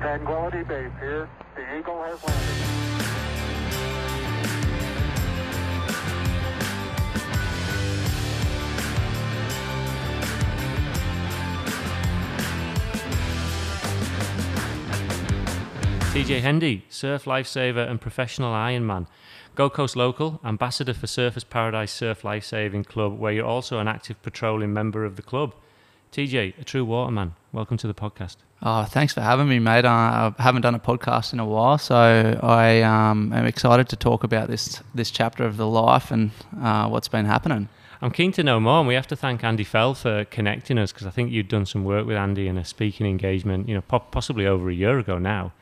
Tranquility Base here. The Eagle has landed. TJ Hendy, surf lifesaver and professional Ironman. Gold Coast local, ambassador for Surfers Paradise Surf Lifesaving Club, where you're also an active patrolling member of the club. TJ, a true waterman. Welcome to the podcast. Oh, thanks for having me, mate. Uh, I haven't done a podcast in a while, so I um, am excited to talk about this this chapter of the life and uh, what's been happening. I'm keen to know more, and we have to thank Andy Fell for connecting us because I think you'd done some work with Andy in a speaking engagement, you know, po- possibly over a year ago now.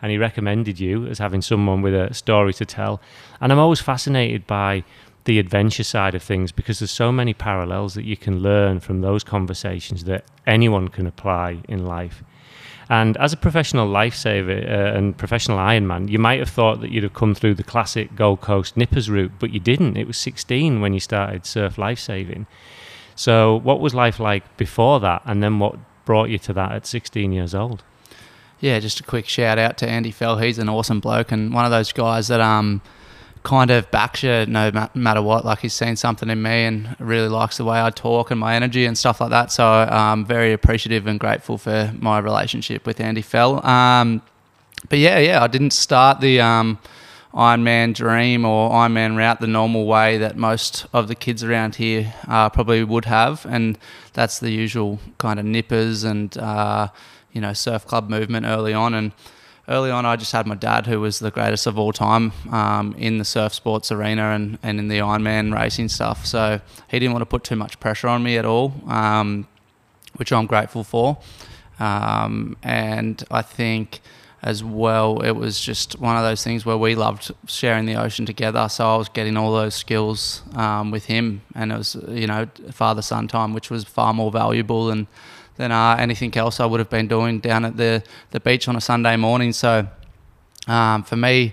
And he recommended you as having someone with a story to tell. And I'm always fascinated by the adventure side of things because there's so many parallels that you can learn from those conversations that anyone can apply in life. And as a professional lifesaver uh, and professional Ironman, you might have thought that you'd have come through the classic Gold Coast nippers route, but you didn't. It was 16 when you started surf lifesaving. So, what was life like before that, and then what brought you to that at 16 years old? Yeah, just a quick shout out to Andy Fell. He's an awesome bloke and one of those guys that um kind of backs you no ma- matter what. Like he's seen something in me and really likes the way I talk and my energy and stuff like that. So I'm very appreciative and grateful for my relationship with Andy Fell. Um, but yeah, yeah, I didn't start the um, Ironman dream or Ironman route the normal way that most of the kids around here uh, probably would have, and that's the usual kind of nippers and uh, you know surf club movement early on. And early on, I just had my dad, who was the greatest of all time um, in the surf sports arena and, and in the Ironman racing stuff. So he didn't want to put too much pressure on me at all, um, which I'm grateful for. Um, and I think as well, it was just one of those things where we loved sharing the ocean together. So I was getting all those skills um, with him, and it was you know father son time, which was far more valuable than than uh, anything else I would have been doing down at the the beach on a Sunday morning. So um, for me,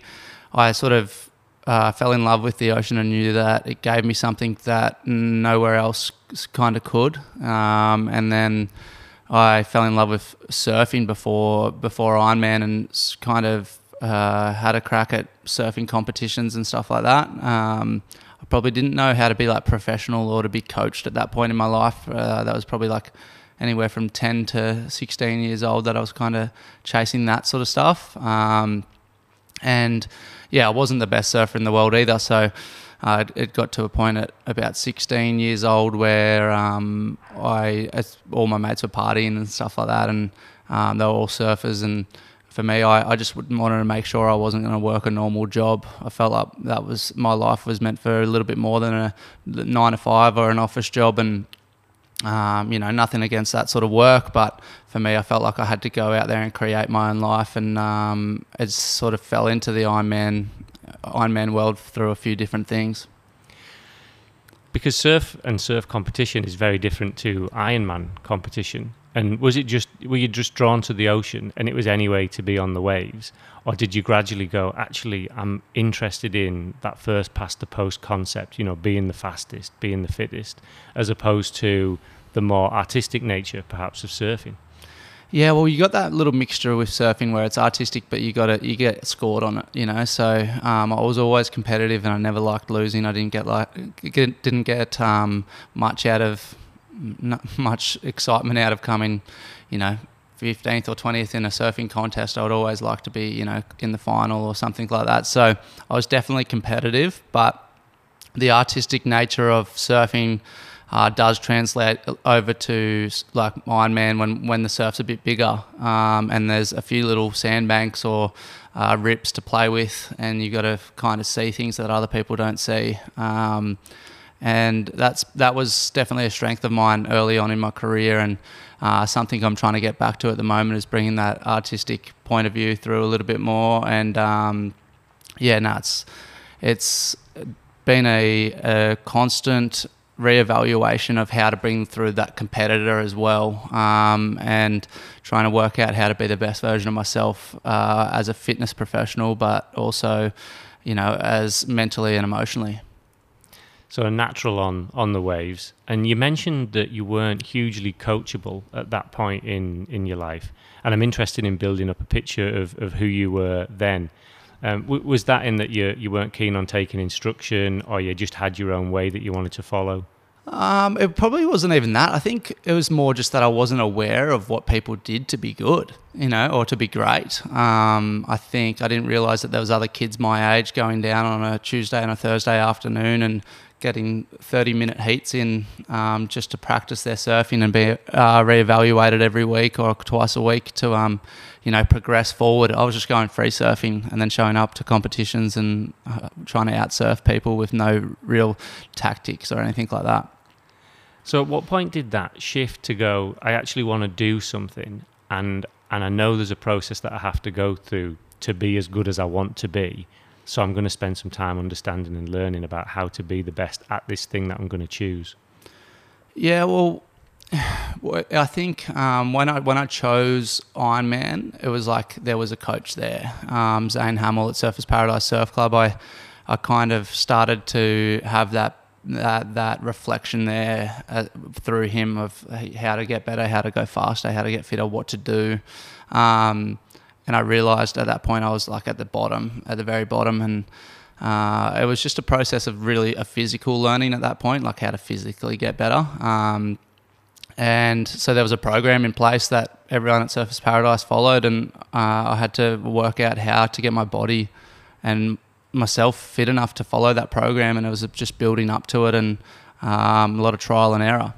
I sort of uh, fell in love with the ocean and knew that it gave me something that nowhere else kind of could. Um, and then I fell in love with surfing before before Ironman and kind of uh, had a crack at surfing competitions and stuff like that. Um, I probably didn't know how to be like professional or to be coached at that point in my life. Uh, that was probably like anywhere from 10 to 16 years old that I was kind of chasing that sort of stuff. Um, and yeah, I wasn't the best surfer in the world either. So uh, it, got to a point at about 16 years old where um, I, all my mates were partying and stuff like that, and um, they were all surfers. And for me, I, I just wanted to make sure I wasn't going to work a normal job. I felt like that was my life was meant for a little bit more than a nine to five or an office job, and um, you know, nothing against that sort of work, but for me, I felt like I had to go out there and create my own life, and um, it sort of fell into the Ironman, Ironman world through a few different things. Because surf and surf competition is very different to Ironman competition. And was it just were you just drawn to the ocean and it was any way to be on the waves, or did you gradually go? Actually, I'm interested in that first past the post concept. You know, being the fastest, being the fittest, as opposed to the more artistic nature, perhaps, of surfing. Yeah, well, you got that little mixture with surfing where it's artistic, but you got it, you get scored on it, you know. So um, I was always competitive, and I never liked losing. I didn't get like didn't get um, much out of much excitement out of coming, you know, 15th or 20th in a surfing contest. I would always like to be, you know, in the final or something like that. So I was definitely competitive, but the artistic nature of surfing uh, does translate over to like Ironman when, when the surf's a bit bigger um, and there's a few little sandbanks or uh, rips to play with, and you've got to kind of see things that other people don't see. Um, and that's that was definitely a strength of mine early on in my career, and uh, something I'm trying to get back to at the moment is bringing that artistic point of view through a little bit more. And um, yeah, no, it's it's been a, a constant reevaluation of how to bring through that competitor as well, um, and trying to work out how to be the best version of myself uh, as a fitness professional, but also, you know, as mentally and emotionally. So a natural on on the waves. And you mentioned that you weren't hugely coachable at that point in in your life. And I'm interested in building up a picture of, of who you were then. Um, w- was that in that you you weren't keen on taking instruction, or you just had your own way that you wanted to follow? Um, it probably wasn't even that. I think it was more just that I wasn't aware of what people did to be good, you know, or to be great. Um, I think I didn't realize that there was other kids my age going down on a Tuesday and a Thursday afternoon and getting 30 minute heats in um, just to practice their surfing and be uh, reevaluated every week or twice a week to um, you know progress forward. I was just going free surfing and then showing up to competitions and uh, trying to outsurf people with no real tactics or anything like that. So at what point did that shift to go? I actually want to do something, and and I know there's a process that I have to go through to be as good as I want to be. So I'm going to spend some time understanding and learning about how to be the best at this thing that I'm going to choose. Yeah, well, I think um, when I when I chose Ironman, it was like there was a coach there, um, Zane Hamill at Surfers Paradise Surf Club. I I kind of started to have that that that reflection there uh, through him of how to get better, how to go faster, how to get fitter, what to do. Um, and I realized at that point I was like at the bottom, at the very bottom, and uh, it was just a process of really a physical learning at that point, like how to physically get better. Um, and so there was a program in place that everyone at Surfers Paradise followed, and uh, I had to work out how to get my body and myself fit enough to follow that program, and it was just building up to it and um, a lot of trial and error.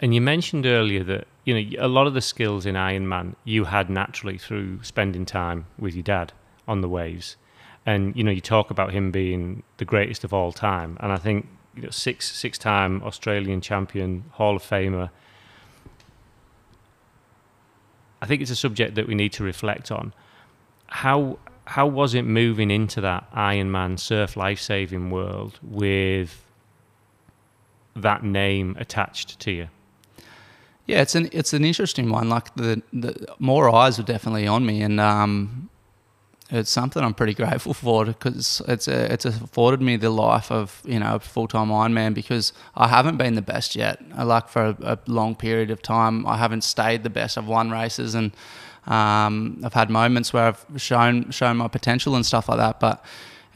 And you mentioned earlier that you know a lot of the skills in Ironman you had naturally through spending time with your dad on the waves, and you know you talk about him being the greatest of all time, and I think you know six six time Australian champion, Hall of Famer. I think it's a subject that we need to reflect on. How how was it moving into that Ironman surf life saving world with that name attached to you? Yeah, it's an it's an interesting one. Like the, the more eyes were definitely on me, and um, it's something I'm pretty grateful for because it's a, it's afforded me the life of you know a full time Ironman because I haven't been the best yet. I like for a, a, long period of time, I haven't stayed the best. I've won races and um, I've had moments where I've shown shown my potential and stuff like that, but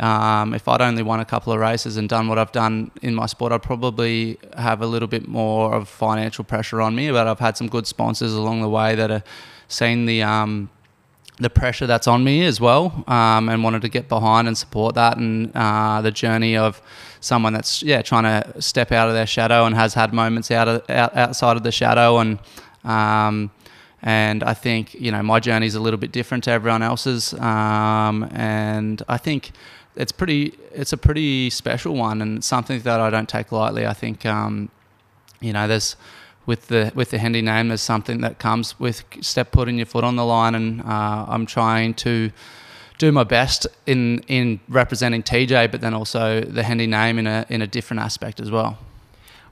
um, if I'd only won a couple of races and done what I've done in my sport, I'd probably have a little bit more of financial pressure on me. But I've had some good sponsors along the way that have seen the um, the pressure that's on me as well, um, and wanted to get behind and support that and uh, the journey of someone that's yeah trying to step out of their shadow and has had moments out of out, outside of the shadow and. Um, and I think you know my journey is a little bit different to everyone else's, um, and I think it's pretty it's a pretty special one and something that I don't take lightly. I think um, you know there's with the with the Hendy name there's something that comes with step putting your foot on the line and uh, I'm trying to do my best in in representing TJ but then also the Hendy name in a in a different aspect as well.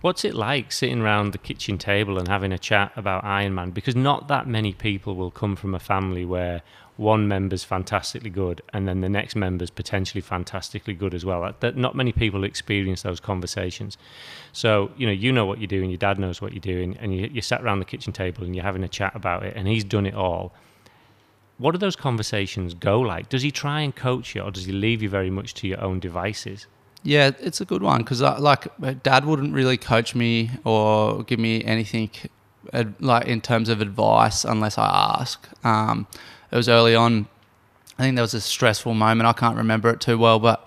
What's it like sitting around the kitchen table and having a chat about Iron Man? Because not that many people will come from a family where one member's fantastically good and then the next member's potentially fantastically good as well. That not many people experience those conversations. So, you know, you know what you're doing, your dad knows what you're doing, and you, you sat around the kitchen table and you're having a chat about it, and he's done it all. What do those conversations go like? Does he try and coach you, or does he leave you very much to your own devices? Yeah, it's a good one because, like, dad wouldn't really coach me or give me anything, like in terms of advice, unless I ask. Um, it was early on. I think there was a stressful moment. I can't remember it too well, but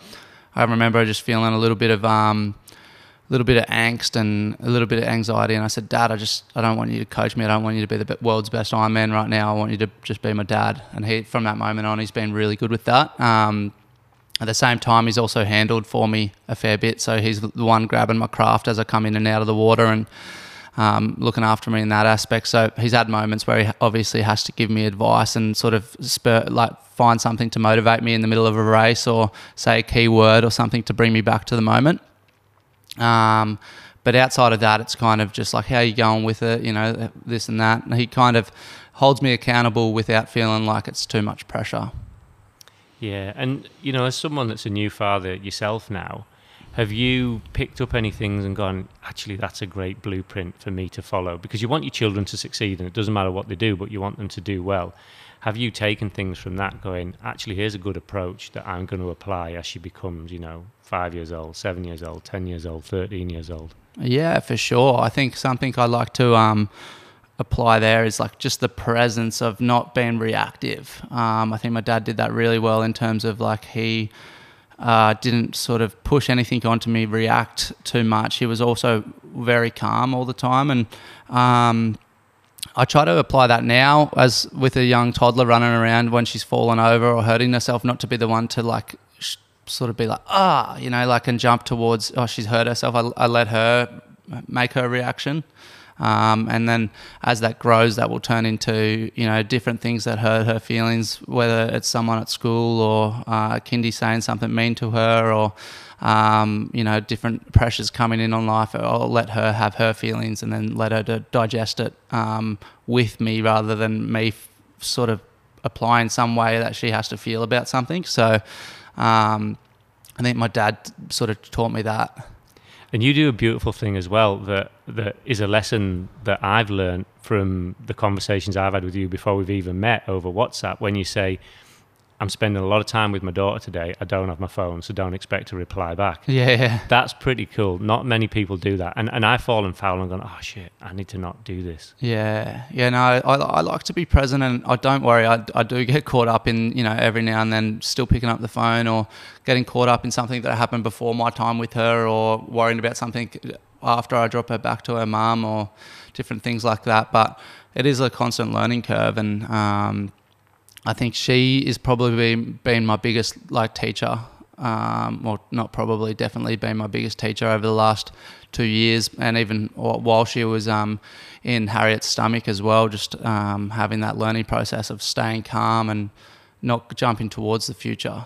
I remember just feeling a little bit of um, a little bit of angst and a little bit of anxiety. And I said, Dad, I just I don't want you to coach me. I don't want you to be the world's best Ironman right now. I want you to just be my dad. And he, from that moment on, he's been really good with that. Um, at the same time, he's also handled for me a fair bit. So he's the one grabbing my craft as I come in and out of the water and um, looking after me in that aspect. So he's had moments where he obviously has to give me advice and sort of spur, like find something to motivate me in the middle of a race or say a key word or something to bring me back to the moment. Um, but outside of that, it's kind of just like, how are you going with it? You know, this and that. And he kind of holds me accountable without feeling like it's too much pressure. Yeah. And, you know, as someone that's a new father yourself now, Have you picked up any things and gone, actually, that's a great blueprint for me to follow? Because you want your children to succeed, and it doesn't matter what they do, but you want them to do well. Have you taken things from that, going, actually, here's a good approach that I'm going to apply as she becomes, you know, five years old, seven years old, 10 years old, 13 years old? Yeah, for sure. I think something I like to um, apply there is like just the presence of not being reactive. Um, I think my dad did that really well in terms of like he uh, didn't sort of push anything onto me, react too much. He was also very calm all the time, and um, I try to apply that now as with a young toddler running around when she's fallen over or hurting herself, not to be the one to like sh- sort of be like ah, you know, like and jump towards oh she's hurt herself. I, I let her make her reaction. Um, and then as that grows, that will turn into you know different things that hurt her feelings, whether it's someone at school or uh, kindy saying something mean to her, or um, you know different pressures coming in on life. I'll let her have her feelings and then let her to digest it um, with me rather than me f- sort of applying some way that she has to feel about something. So um, I think my dad sort of taught me that. And you do a beautiful thing as well that that is a lesson that I've learned from the conversations I've had with you before we've even met over WhatsApp. When you say, "I'm spending a lot of time with my daughter today. I don't have my phone, so don't expect to reply back." Yeah, yeah. That's pretty cool. Not many people do that, and and I've fallen foul and gone, "Oh shit, I need to not do this." Yeah, yeah, no, I, I like to be present, and I don't worry. I, I do get caught up in you know every now and then still picking up the phone or getting caught up in something that happened before my time with her, or worrying about something after I drop her back to her mum, or different things like that. But it is a constant learning curve, and um, I think she is probably been, been my biggest like teacher. Um, or not probably, definitely been my biggest teacher over the last two years, and even while she was um, in Harriet's stomach as well, just um, having that learning process of staying calm and not jumping towards the future.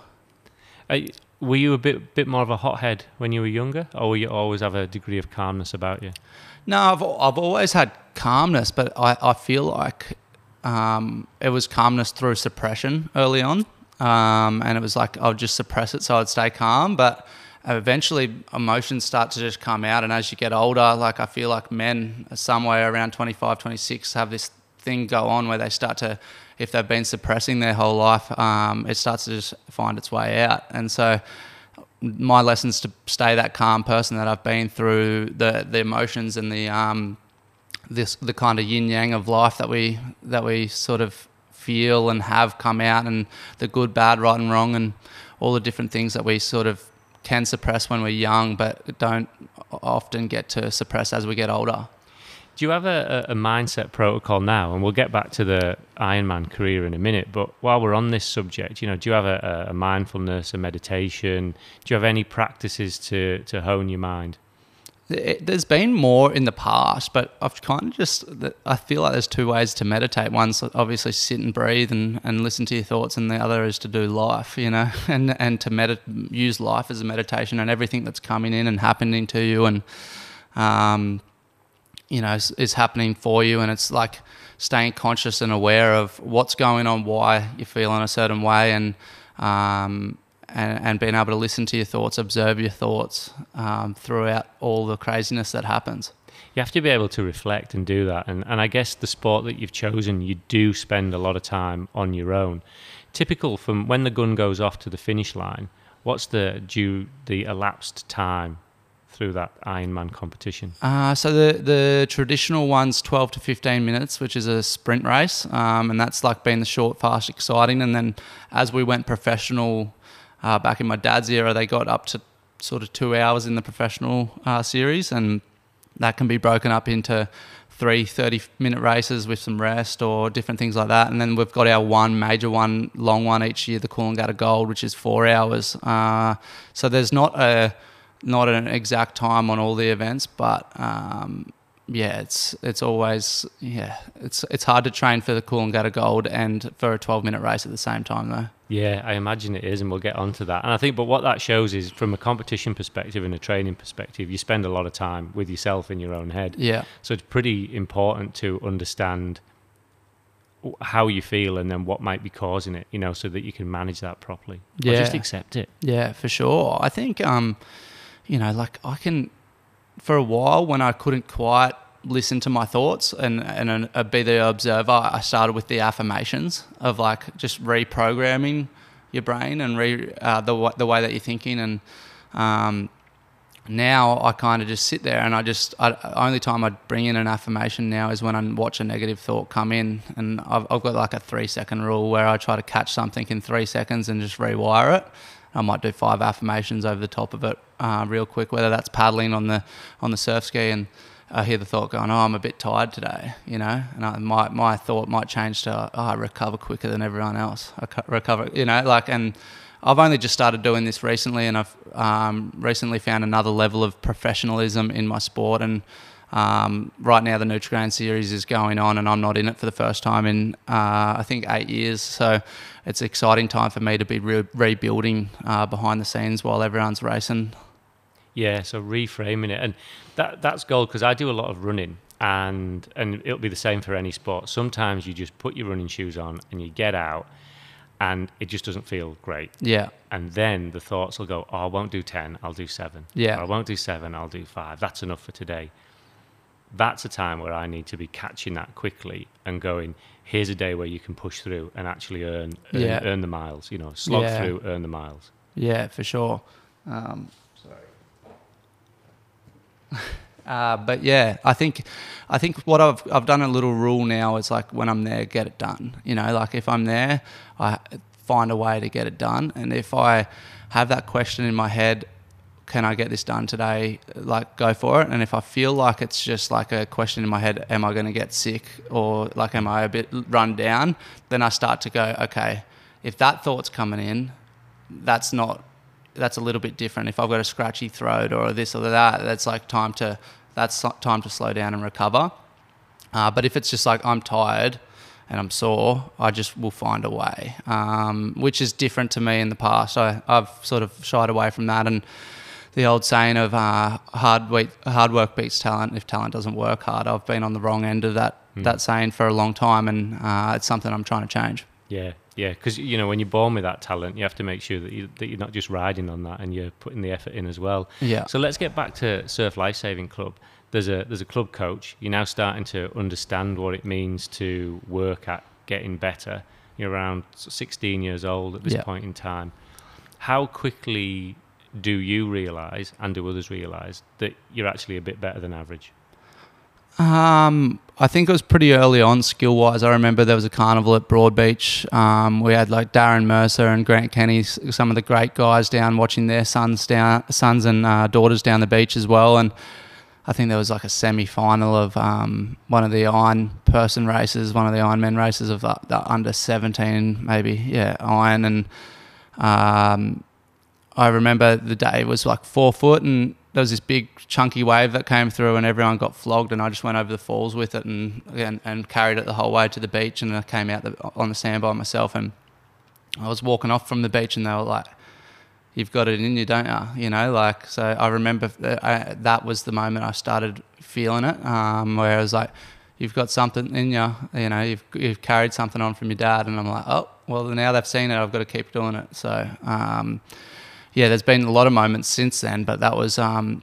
Uh, were you a bit bit more of a hothead when you were younger, or were you always have a degree of calmness about you? No, I've, I've always had calmness, but I, I feel like um, it was calmness through suppression early on. Um, and it was like I would just suppress it so I'd stay calm. But eventually, emotions start to just come out. And as you get older, like I feel like men, somewhere around 25, 26, have this thing go on where they start to, if they've been suppressing their whole life, um, it starts to just find its way out. And so, my lessons to stay that calm person that I've been through the the emotions and the um this the kind of yin yang of life that we that we sort of feel and have come out and the good bad right and wrong and all the different things that we sort of can suppress when we're young but don't often get to suppress as we get older Do you have a, a mindset protocol now? And we'll get back to the Ironman career in a minute. But while we're on this subject, you know, do you have a, a mindfulness, a meditation? Do you have any practices to to hone your mind? There's been more in the past, but I've kind of just, I feel like there's two ways to meditate. One's obviously sit and breathe and, and listen to your thoughts, and the other is to do life, you know, and, and to medit- use life as a meditation and everything that's coming in and happening to you and, um, you know, is, is happening for you. And it's like staying conscious and aware of what's going on, why you're feeling a certain way, and, um, and, and being able to listen to your thoughts, observe your thoughts um, throughout all the craziness that happens. You have to be able to reflect and do that. And and I guess the sport that you've chosen, you do spend a lot of time on your own. Typical from when the gun goes off to the finish line. What's the due the elapsed time through that Ironman competition? Uh, so the the traditional one's 12 to 15 minutes, which is a sprint race, um, and that's like being the short, fast, exciting. And then as we went professional, uh, back in my dad's era, they got up to sort of two hours in the professional uh, series, and that can be broken up into three 30 minute races with some rest or different things like that. And then we've got our one major one, long one each year, the Coolangatta Gold, which is four hours. Uh, so there's not a not an exact time on all the events, but um, yeah, it's it's always yeah, it's it's hard to train for the Coolangatta Gold and for a 12 minute race at the same time though. Yeah, I imagine it is, and we'll get onto that. And I think, but what that shows is, from a competition perspective and a training perspective, you spend a lot of time with yourself in your own head. Yeah, So it's pretty important to understand how you feel and then what might be causing it, you know, so that you can manage that properly. Or Yeah. just accept it. Yeah, for sure. I think, um, you know, like I can, for a while when I couldn't quite listen to my thoughts and and uh, be the observer, I started with the affirmations of like just reprogramming your brain and re uh, the the way that you're thinking and. Um, now I kind of just sit there and I just I, only time I bring in an affirmation now is when I watch a negative thought come in and I've, I've got like a three second rule where I try to catch something in three seconds and just rewire it. I might do five affirmations over the top of it uh, real quick, whether that's paddling on the on the surf ski and I hear the thought going, "Oh, I'm a bit tired today," you know, and I, my my thought might change to, "Oh, I recover quicker than everyone else." I recover, you know, like and I've only just started doing this recently, and I've um, recently found another level of professionalism in my sport. And um, right now, the Nutrigrain series is going on, and I'm not in it for the first time in uh, I think eight years. So it's an exciting time for me to be re- rebuilding uh, behind the scenes while everyone's racing. Yeah, so reframing it, and that that's gold because I do a lot of running, and and it'll be the same for any sport. Sometimes you just put your running shoes on and you get out and it just doesn't feel great. Yeah. And then the thoughts will go, oh, I won't do 10, I'll do seven. Yeah. Or I won't do seven, I'll do five. That's enough for today. That's a time where I need to be catching that quickly and going, here's a day where you can push through and actually earn earn, Yeah. earn the miles, you know, slog Yeah. through, earn the miles. Yeah, for sure. Um, sorry. uh, but yeah, I think I think what I've I've done a little rule now is like when I'm there, get it done. You know, like if I'm there, I find a way to get it done. And if I have that question in my head, can I get this done today? Like, go for it. And if I feel like it's just like a question in my head, am I going to get sick or like, am I a bit run down? Then I start to go, okay, if that thought's coming in, that's not, that's a little bit different. If I've got a scratchy throat or this or that, that's like time to, that's time to slow down and recover. Uh, but if it's just like I'm tired and I'm sore, I just will find a way, um, which is different to me in the past. I, I've sort of shied away from that and the old saying of uh, hard, we- hard work beats talent. If talent doesn't work hard, I've been on the wrong end of that, that saying for a long time and uh, it's something I'm trying to change. Yeah, yeah, because you know when you're born with that talent, you have to make sure that you that you're not just riding on that and you're putting the effort in as well. Yeah. So let's get back to Surf Lifesaving Club. There's a there's a club coach. You're now starting to understand what it means to work at getting better. You're around 16 years old at this Yeah. point in time. How quickly do you realise and do others realise that you're actually a bit better than average? Um, I think it was pretty early on skill wise. I remember there was a carnival at Broadbeach. Um, we had like Darren Mercer and Grant Kenny, some of the great guys down watching their sons down, sons and uh, daughters down the beach as well. And I think there was like a semi final of um, one of the iron person races, one of the Ironman races of the, the under 17, maybe, yeah, iron. And um, I remember the day was like four foot and there was this big chunky wave that came through and everyone got flogged and I just went over the falls with it and and, and carried it the whole way to the beach and I came out the, on the sand by myself and I was walking off from the beach and they were like you've got it in you don't you you know like so I remember that, I, that was the moment I started feeling it um, where I was like you've got something in you you know you've, you've carried something on from your dad. And I'm like oh well now they've seen it I've got to keep doing it. So um, yeah, there's been a lot of moments since then, but that was um,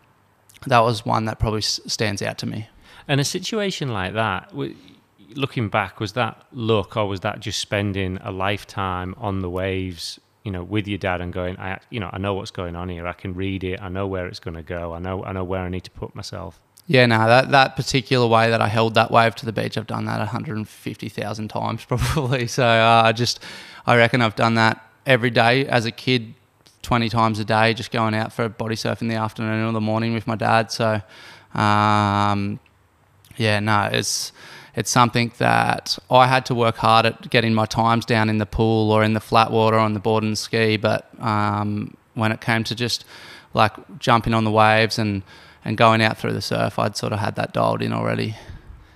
that was one that probably s- stands out to me. And a situation like that, w- looking back, was that luck or was that just spending a lifetime on the waves, you know, with your dad and going, I, you know, I know what's going on here. I can read it. I know where it's going to go. I know, I know where I need to put myself. Yeah, no, that that particular way that I held that wave to the beach, I've done that 150,000 times probably. So uh, I just, I reckon I've done that every day as a kid, 20 times a day, just going out for a body surf in the afternoon or the morning with my dad. So, um, yeah, no, it's it's something that I had to work hard at getting my times down in the pool or in the flat water on the board and ski. But um, when it came to just like jumping on the waves and and going out through the surf, I'd sort of had that dialed in already.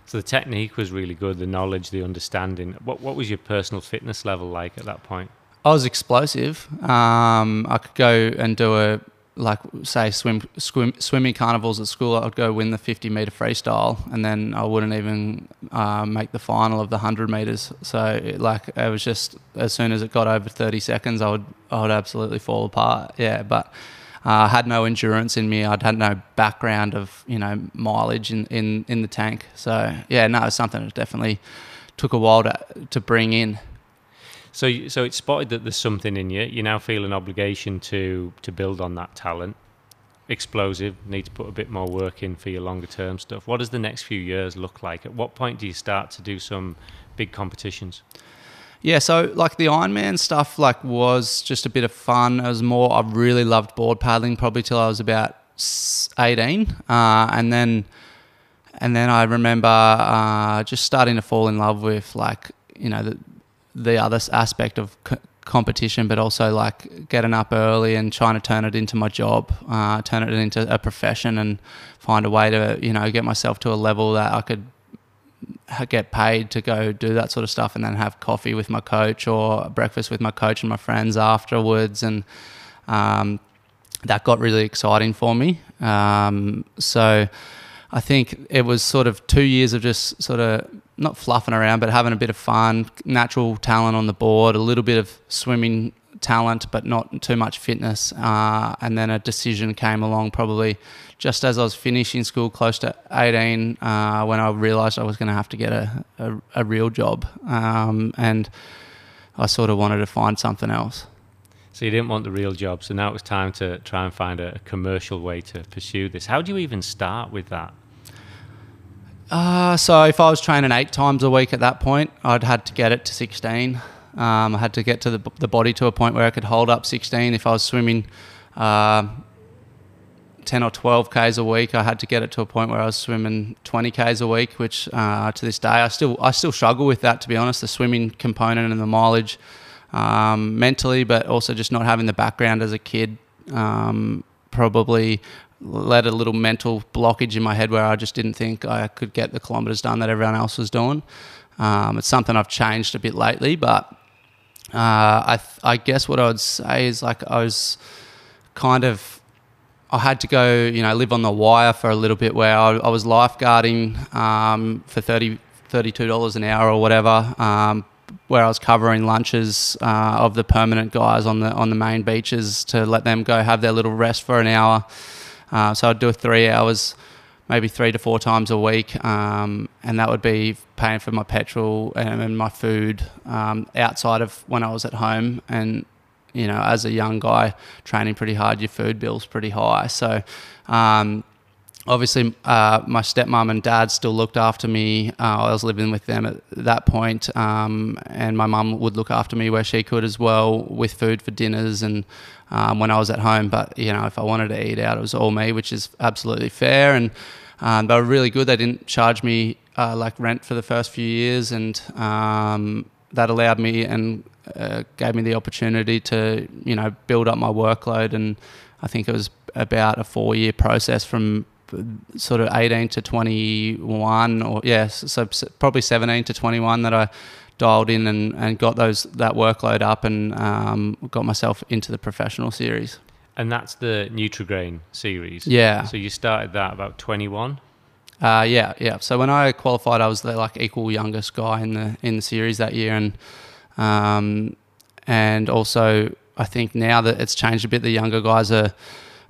So the technique was really good, the knowledge, the understanding. What what was your personal fitness level like at that point? I was explosive. Um, I could go and do a like say swim, swim swimming carnivals at school. I'd go win the 50 meter freestyle, and then I wouldn't even uh, make the final of the 100 meters. So it, like it was just as soon as it got over 30 seconds, I would I would absolutely fall apart. Yeah, but uh, had no endurance in me. I'd had no background of you know mileage in, in, in the tank. So yeah, no, it's something that definitely took a while to to bring in. So, so it's spotted that there's something in you. You now feel an obligation to to build on that talent. Explosive, need to put a bit more work in for your longer term stuff. What does the next few years look like? At what point do you start to do some big competitions? Yeah, so like the Ironman stuff, like was just a bit of fun. It was more. I really loved board paddling probably till I was about eighteen, uh, and then and then I remember uh, just starting to fall in love with like you know the the other aspect of c- competition, but also like getting up early and trying to turn it into my job, uh, turn it into a profession, and find a way to you know get myself to a level that I could get paid to go do that sort of stuff and then have coffee with my coach or breakfast with my coach and my friends afterwards. And um, that got really exciting for me. Um, so I think it was sort of two years of just sort of not fluffing around but having a bit of fun natural talent on the board a little bit of swimming talent but not too much fitness uh, and then a decision came along probably just as I was finishing school, close to 18, uh, when I realised I was going to have to get a, a, a real job. Um, and I sort of wanted to find something else. So you didn't want the real job, so now it was time to try and find a, commercial way to pursue this. How do you even start with that? Uh, so if I was training eight times a week at that point, I'd had to get it to 16. Um, I had to get to the, the body to a point where I could hold up 16. If I was swimming uh, 10 or 12 Ks a week, I had to get it to a point where I was swimming 20 Ks a week, which uh, to this day, I still, I still struggle with that, to be honest, the swimming component and the mileage um, mentally, but also just not having the background as a kid. Um, probably led a little mental blockage in my head where I just didn't think I could get the kilometres done that everyone else was doing. Um, it's something I've changed a bit lately, but uh, I, th- I guess what I would say is like I was kind of I had to go, you know, live on the wire for a little bit where I, I was lifeguarding um, for 30 $32 an hour or whatever, um, where I was covering lunches uh, of the permanent guys on the on the main beaches to let them go have their little rest for an hour. Uh, so I'd do three hours, maybe three to four times a week, um, and that would be paying for my petrol and, and my food um, outside of when I was at home. And you know, as a young guy training pretty hard, your food bill's pretty high. So. Um, obviously uh, my stepmom and dad still looked after me. Uh, I was living with them at that point, um, and my mum would look after me where she could as well with food for dinners and um, when I was at home. But you know, if I wanted to eat out, it was all me, which is absolutely fair. And um, they were really good. They didn't charge me uh, like rent for the first few years, and um, that allowed me and uh, gave me the opportunity to you know build up my workload. And I think it was about a four year process from sort of 18 to 21 or yes so s- probably 17 to 21 that I dialed in and, and got those that workload up and um, got myself into the professional series And that's the Nutrigrain series. Yeah. So you started that about 21. uh, yeah yeah so when I qualified I was the like equal youngest guy in the in the series that year and um, and also I think now that it's changed a bit the younger guys are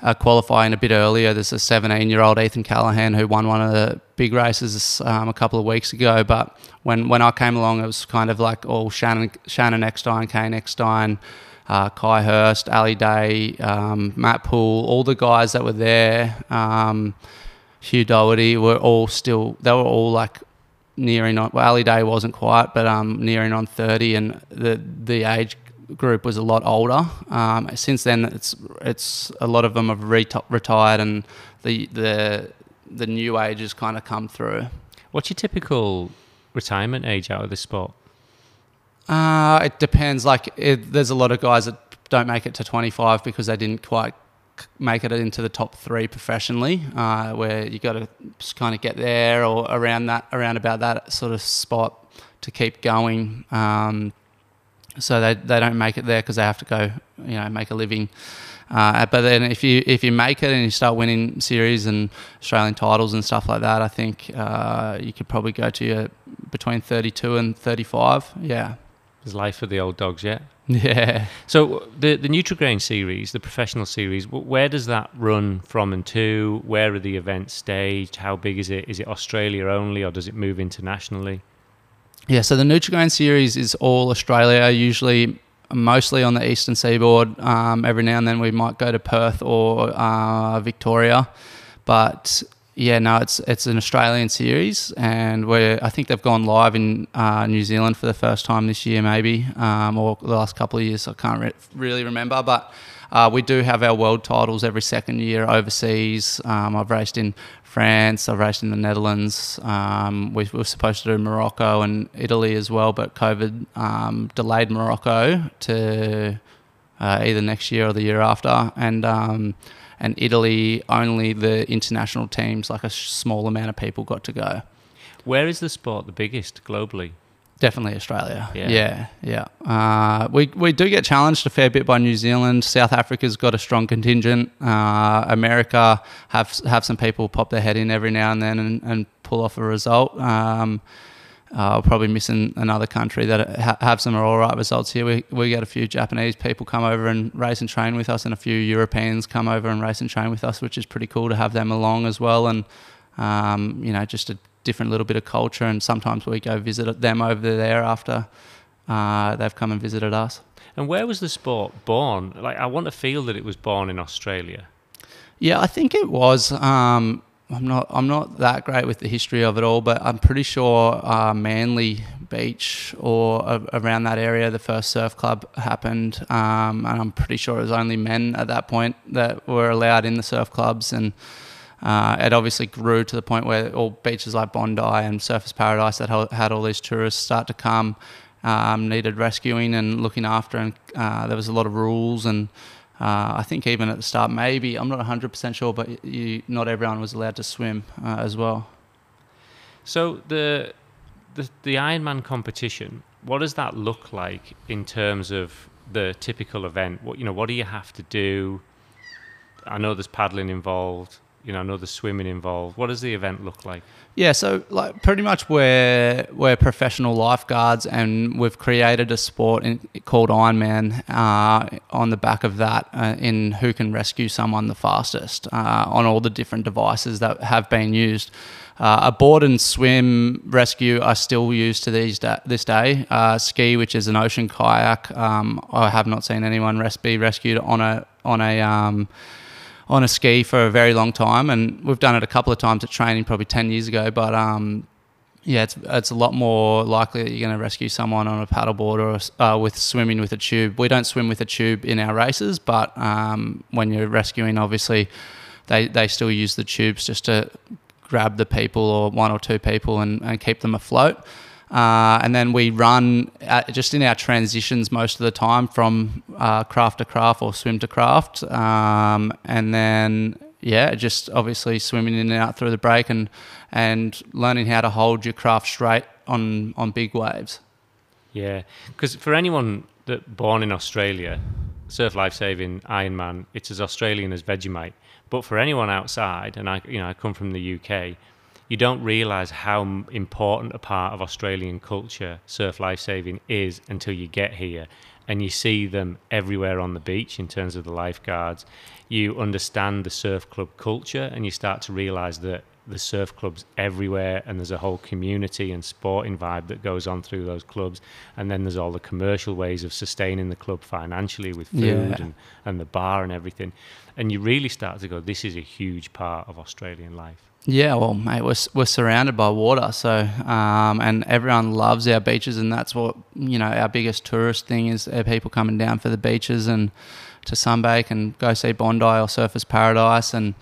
uh, qualifying a bit earlier. There's a 17 year old Ethan Callahan who won one of the big races um, a couple of weeks ago. But when, when I came along, it was kind of like all Shannon, Shannon Eckstein, Caine Eckstein, uh, Kai Hurst, Ali Day, um, Matt Poole, all the guys that were there, um, Hugh Doherty, were all still, they were all like nearing on, well, Ali Day wasn't quite, but um, nearing on 30, and the, the age group was a lot older. Um, since then, it's it's a lot of them have reti- retired, and the the the new age has kind of come through. What's your typical retirement age out of this sport? Uh, it depends. Like, it, there's a lot of guys that don't make it to 25 because they didn't quite make it into the top three professionally, uh, where you got to kind of get there or around that, around about that sort of spot to keep going. Um, so they, they don't make it there because they have to go, you know, make a living. Uh, but then if you if you make it and you start winning series and Australian titles and stuff like that, I think uh, you could probably go to your between 32 and 35. Yeah. Is There's life for the old dogs yet. Yeah. So the the Nutrigrain series, the professional series, where does that run from and to? Where are the events staged? How big is it? Is it Australia only, or does it move internationally? Yeah, so the Nutrigrain series is all Australia, usually mostly on the eastern seaboard. Um, every now and then we might go to Perth or uh, Victoria, but yeah, no, it's it's an Australian series, and we're I think they've gone live in uh, New Zealand for the first time this year, maybe, um, or the last couple of years. I can't re- really remember, but. Uh, we do have our world titles every second year overseas. Um, I've raced in France, I've raced in the Netherlands. Um, we were supposed to do Morocco and Italy as well, but COVID um, delayed Morocco to uh, either next year or the year after. And um, and Italy, only the international teams, like a small amount of people, got to go. Where is the sport the biggest globally? Definitely Australia. Yeah. Yeah, yeah. Uh, we we do get challenged a fair bit by New Zealand. South Africa's got a strong contingent. Uh, America have have some people pop their head in every now and then and, and pull off a result. Um, uh, probably missing another country that ha- have some all right results here. We we get a few Japanese people come over and race and train with us, and a few Europeans come over and race and train with us, which is pretty cool to have them along as well. And um, you know, just a different little bit of culture. And sometimes we go visit them over there after uh, they've come and visited us. And where was the sport born? Like, I want to feel that it was born in Australia. Yeah, I think it was. Um, I'm not. I'm not that great with the history of it all, but I'm pretty sure uh, Manly Beach or uh, around that area, the first surf club happened, um, and I'm pretty sure it was only men at that point that were allowed in the surf clubs, and uh, it obviously grew to the point where all beaches like Bondi and Surfers Paradise that had all these tourists start to come um, needed rescuing and looking after, and uh, there was a lot of rules and. Uh, I think even at the start, maybe I'm not 100% sure, but you, not everyone was allowed to swim uh, as well. So the the the Ironman competition, what does that look like in terms of the typical event? What you know, what do you have to do? I know there's paddling involved. You know, there's swimming involved. What does the event look like? Yeah, so like pretty much we're we're professional lifeguards, and we've created a sport in, called Ironman uh, on the back of that, uh, in who can rescue someone the fastest uh, on all the different devices that have been used. Uh, a board and swim rescue are still used to these da- this day. Uh, ski, which is an ocean kayak, um, I have not seen anyone res- be rescued on a on a um, on a ski for a very long time, and we've done it a couple of times at training, probably ten years ago. But um, yeah, it's it's a lot more likely that you're going to rescue someone on a paddleboard or uh, with swimming with a tube. We don't swim with a tube in our races, but um, when you're rescuing, obviously, they they still use the tubes just to grab the people or one or two people and, and keep them afloat. Uh, and then we run at, just in our transitions most of the time from uh, craft to craft or swim to craft. Um, and then, yeah, just obviously swimming in and out through the break and, and learning how to hold your craft straight on, on big waves. Yeah, because for anyone that born in Australia, Surf lifesaving Ironman, it's as Australian as Vegemite. But for anyone outside, and I, you know, I come from the UK, you don't realise how important a part of Australian culture surf lifesaving is until you get here, and you see them everywhere on the beach in terms of the lifeguards. You understand the surf club culture, and you start to realise that the surf clubs everywhere, and there's a whole community and sporting vibe that goes on through those clubs. And then there's all the commercial ways of sustaining the club financially with food Yeah. and, and the bar and everything. And you really start to go, this is a huge part of Australian life. Yeah, well, mate, we're, we're surrounded by water, so um, and everyone loves our beaches, and that's what you know. Our biggest tourist thing is people coming down for the beaches and to sunbake and go see Bondi or Surfers Paradise, and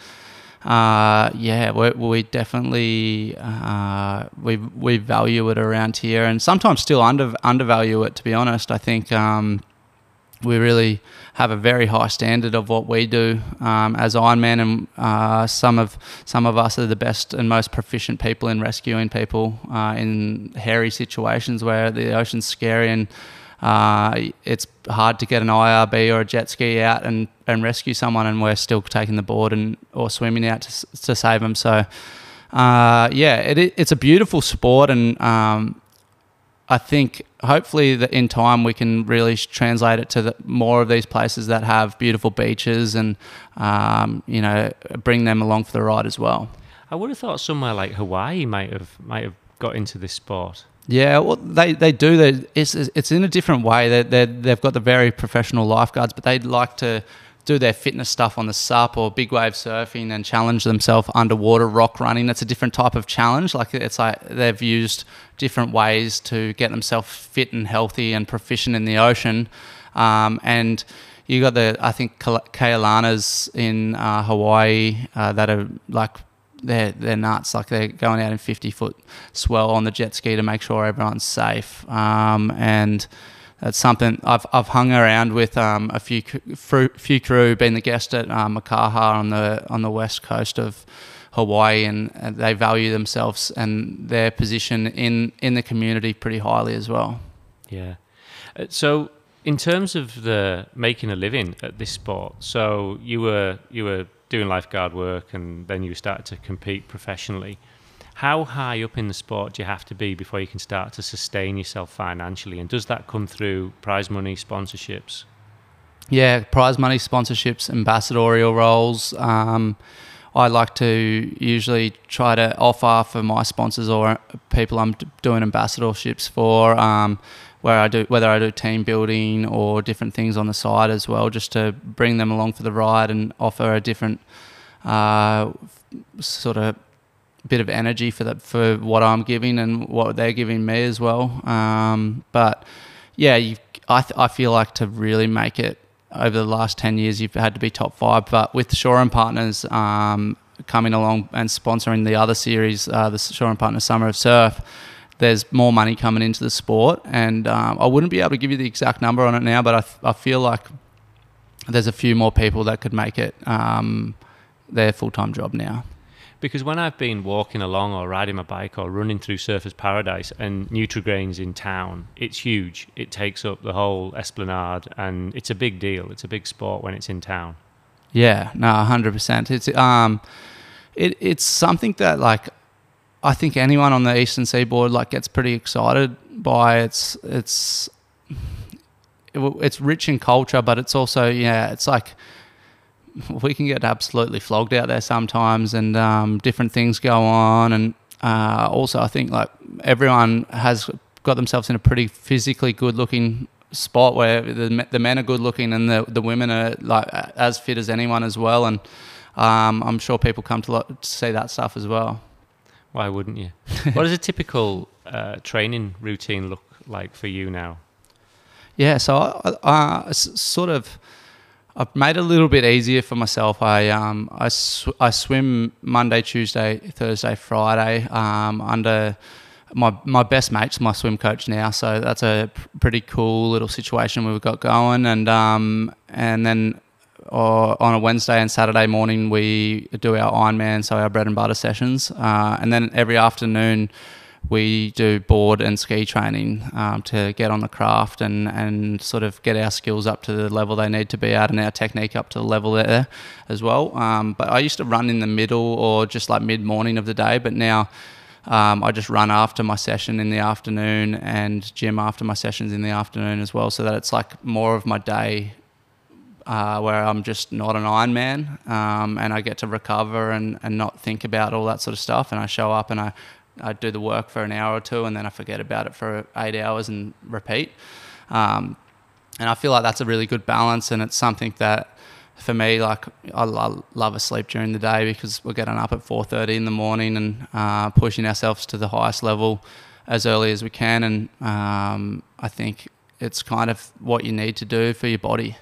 uh, yeah, we, we definitely uh, we we value it around here, and sometimes still under undervalue it. To be honest, I think. Um, we really have a very high standard of what we do um, as Ironman, and uh, some of some of us are the best and most proficient people in rescuing people uh, in hairy situations where the ocean's scary and uh, it's hard to get an IRB or a jet ski out and, and rescue someone, and we're still taking the board and or swimming out to, to save them. So, uh, yeah, it, it's a beautiful sport, and um, I think hopefully that in time we can really translate it to the, more of these places that have beautiful beaches and um, you know bring them along for the ride as well. I would have thought somewhere like Hawaii might have might have got into this sport. Yeah, well, they, they do. They, it's it's in a different way. They they they've got the very professional lifeguards, but they like to do their fitness stuff on the SUP or big wave surfing and challenge themselves underwater rock running. That's a different type of challenge. Like it's like they've used different ways to get themselves fit and healthy and proficient in the ocean. Um, and you got the I think Kealanas in uh, Hawaii uh, that are like they're they're nuts. Like they're going out in fifty foot swell on the jet ski to make sure everyone's safe. Um, and that's something I've, I've hung around with um, a few few crew, been the guest at um, Makaha on the on the west coast of Hawaii, and, and, they value themselves and their position in in the community pretty highly as well. Yeah. Uh, so, in terms of the making a living at this sport, so you were you were doing lifeguard work, and then you started to compete professionally how high up in the sport do you have to be before you can start to sustain yourself financially? And does that come through prize money, sponsorships? Yeah, prize money, sponsorships, ambassadorial roles. Um, I like to usually try to offer for my sponsors or people I'm doing ambassadorships for, um, where I do whether I do team building or different things on the side as well, just to bring them along for the ride and offer a different uh, sort of bit of energy for that for what I'm giving and what they're giving me as well. Um, but yeah, you, I th- I feel like to really make it over the last ten years, you've had to be top five. But with Shore and Partners um, coming along and sponsoring the other series, uh, the Shore and Partners Summer of Surf. There's more money coming into the sport, and um, I wouldn't be able to give you the exact number on it now, but I, th- I feel like there's a few more people that could make it um, their full time job now because when I've been walking along or riding my bike or running through Surfers Paradise and Nutrigrain's in town, it's huge. It takes up the whole esplanade and it's a big deal. It's a big sport when it's in town. Yeah, no, hundred percent. It's um, it it's something that like I think anyone on the eastern seaboard like gets pretty excited by. It's it's it's rich in culture, but it's also yeah, it's like we can get absolutely flogged out there sometimes, and um, different things go on. And uh, also, I think like everyone has got themselves in a pretty physically good-looking spot where the, the men are good looking and the, the women are like as fit as anyone as well. And um, I'm sure people come to, lo- to see that stuff as well. Why wouldn't you? what does a typical uh, training routine look like for you now? Yeah, so I, sort of I've made it a little bit easier for myself. I um I, sw- I swim Monday, Tuesday, Thursday, Friday um, under my my best mate's my swim coach now, so that's a pretty cool little situation we've got going. And um and then or on a Wednesday and Saturday morning we do our Ironman, so our bread and butter sessions, uh, and then every afternoon we do board and ski training um, to get on the craft and, and sort of get our skills up to the level they need to be at and our technique up to the level there as well. Um, but I used to run in the middle or just like mid morning of the day, but now um, I just run after my session in the afternoon and gym after my sessions in the afternoon as well, so that it's like more of my day uh, where I'm just not an Ironman um, and I get to recover and, and not think about all that sort of stuff. And I show up and I I do the work for an hour or two and then I forget about it for eight hours and repeat. Um, and I feel like that's a really good balance and it's something that for me, like I love a sleep during the day because we're getting up at 4.30 in the morning and uh, pushing ourselves to the highest level as early as we can. And um, I think it's kind of what you need to do for your body.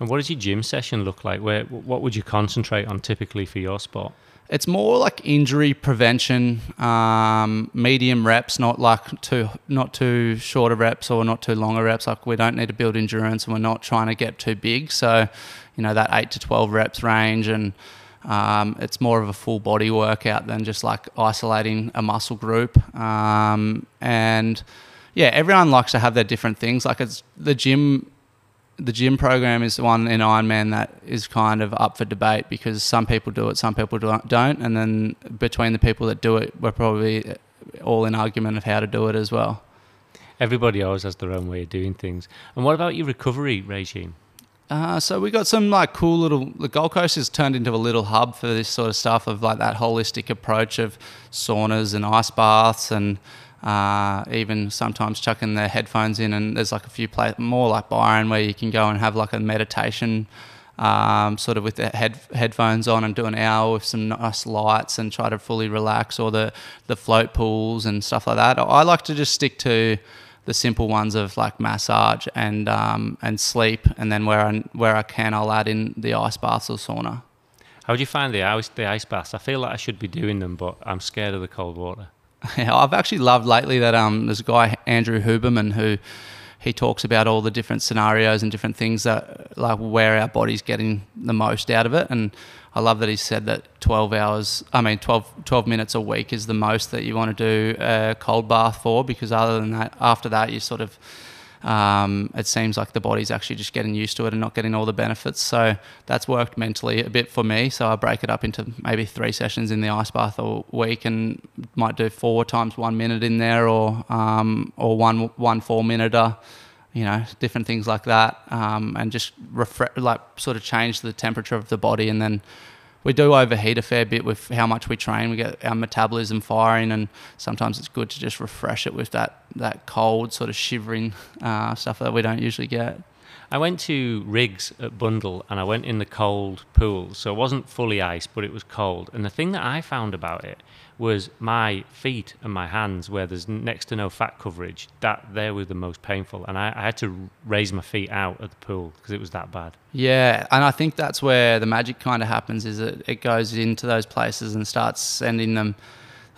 And what does your gym session look like? Where what would you concentrate on typically for your sport? It's more like injury prevention, um, medium reps, not like too not too shorter reps or not too longer reps. Like we don't need to build endurance, and we're not trying to get too big. So, you know, that eight to twelve reps range, and um, it's more of a full body workout than just like isolating a muscle group. Um, and yeah, everyone likes to have their different things. Like it's the gym the gym program is one in Ironman that is kind of up for debate because some people do it, some people don't, and then between the people that do it, we're probably all in argument of how to do it as well. Everybody always has their own way of doing things. And what about your recovery regime? Uh, so we got some like cool little. The Gold Coast has turned into a little hub for this sort of stuff of like that holistic approach of saunas and ice baths and uh, even sometimes chucking their headphones in. And there's like a few places more like Byron where you can go and have like a meditation. Um, sort of with the head, headphones on and do an hour with some nice lights and try to fully relax, or the, the float pools and stuff like that. I like to just stick to the simple ones of like massage and um, and sleep, and then where I where I can, I'll add in the ice baths or sauna. How do you find the ice the ice baths? I feel like I should be doing them, but I'm scared of the cold water. Yeah, I've actually loved lately that um, there's a guy Andrew Huberman who he talks about all the different scenarios and different things that like where our body's getting the most out of it. And I love that he said that 12 hours, I mean, 12, 12 minutes a week is the most that you want to do a cold bath for because other than that, after that, you sort of, um, it seems like the body's actually just getting used to it and not getting all the benefits. So that's worked mentally a bit for me. So I break it up into maybe three sessions in the ice bath a week and might do four times one minute in there or, um, or one, one four minute you know, different things like that, um, and just refre- like sort of change the temperature of the body. And then we do overheat a fair bit with how much we train. We get our metabolism firing, and sometimes it's good to just refresh it with that that cold sort of shivering uh, stuff that we don't usually get. I went to Riggs at Bundall and I went in the cold pool. So it wasn't fully ice, but it was cold. And the thing that I found about it was my feet and my hands, where there's next to no fat coverage, that there were the most painful. And I, I had to raise my feet out of the pool because it was that bad. Yeah. And I think that's where the magic kind of happens is that it goes into those places and starts sending them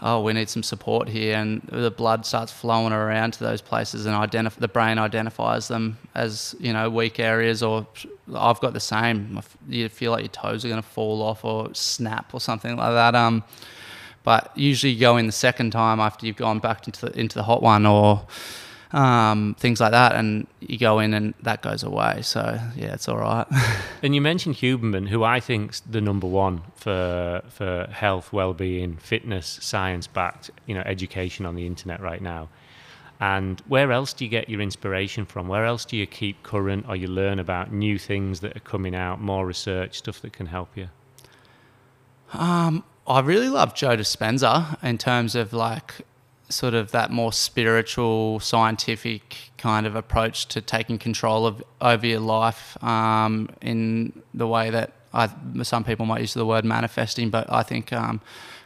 oh, we need some support here, and the blood starts flowing around to those places, and identif- the brain identifies them as you know weak areas. Or I've got the same. You feel like your toes are going to fall off or snap or something like that. Um, but usually you go in the second time after you've gone back into the, into the hot one or um, things like that, and you go in and that goes away. So yeah, it's all right. and you mentioned Huberman, who I think's the number one for for health, well-being, fitness, science-backed, you know, education on the internet right now. And where else do you get your inspiration from? Where else do you keep current, or you learn about new things that are coming out, more research, stuff that can help you? Um, I really love Joe Dispenza in terms of like sort of that more spiritual, scientific kind of approach to taking control of over your life um, in the way that I, some people might use the word manifesting, but I think um,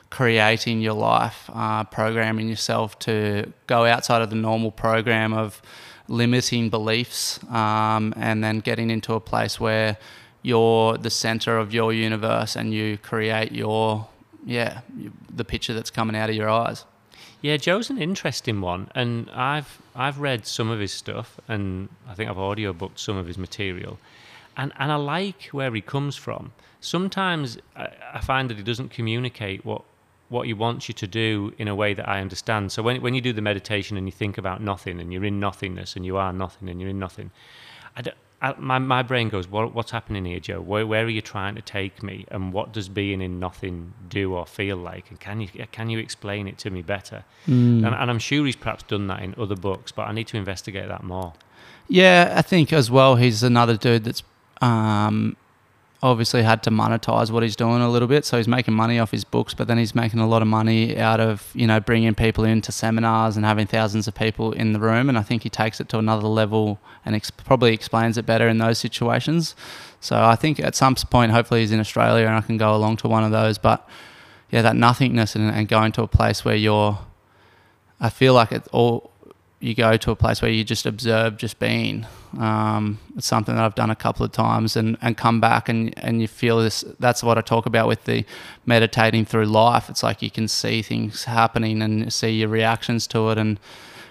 creating your life, uh, programming yourself to go outside of the normal program of limiting beliefs, um, and then getting into a place where you're the center of your universe and you create your yeah the picture that's coming out of your eyes. Yeah, Joe's an interesting one, and I've I've read some of his stuff, and I think I've audio booked some of his material, and and I like where he comes from. Sometimes I, I find that he doesn't communicate what what he wants you to do in a way that I understand. So when when you do the meditation and you think about nothing, and you're in nothingness, and you are nothing, and you're in nothing, I don't, I, my, my brain goes, what, what's happening here, Joe? Where, where are you trying to take me? And what does being in nothing do or feel like? And can you, can you explain it to me better? Mm. And, and I'm sure he's perhaps done that in other books, but I need to investigate that more. Yeah, I think as well, he's another dude that's um, obviously had to monetize what he's doing a little bit. So he's making money off his books, but then he's making a lot of money out of you know bringing people into seminars and having thousands of people in the room. And I think he takes it to another level and ex- probably explains it better in those situations. So I think at some point, hopefully, he's in Australia and I can go along to one of those. But yeah, that nothingness and, and going to a place where you're, I feel like it all you go to a place where you just observe just being. Um, it's something that I've done a couple of times and, and come back and, and you feel this. That's what I talk about with the meditating through life. It's like you can see things happening and see your reactions to it. And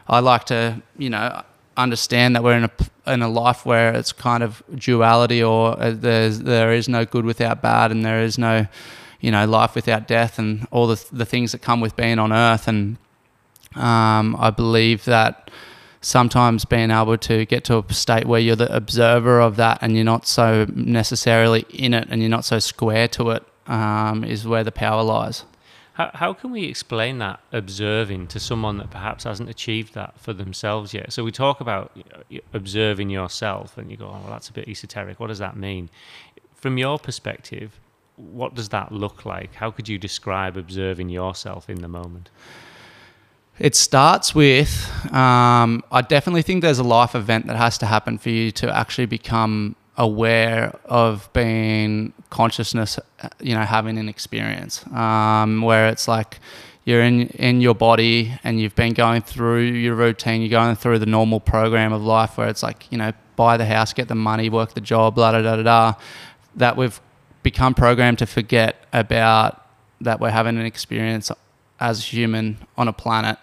I like to, you know, understand that we're in a, in a life where it's kind of duality or uh, there's, there is no good without bad and there is no, you know, life without death and all the, the things that come with being on earth. And, um, I believe that sometimes being able to get to a state where you're the observer of that and you're not so necessarily in it and you're not so square to it um, is where the power lies. How, how can we explain that observing to someone that perhaps hasn't achieved that for themselves yet? So we talk about observing yourself, and you go, "Oh, well, that's a bit esoteric. What does that mean?" From your perspective, what does that look like? How could you describe observing yourself in the moment? It starts with, um, I definitely think there's a life event that has to happen for you to actually become aware of being consciousness, you know, having an experience um, where it's like you're in, in your body and you've been going through your routine, you're going through the normal program of life where it's like, you know, buy the house, get the money, work the job, blah, da, da, da, da. That we've become programmed to forget about that we're having an experience as human on a planet,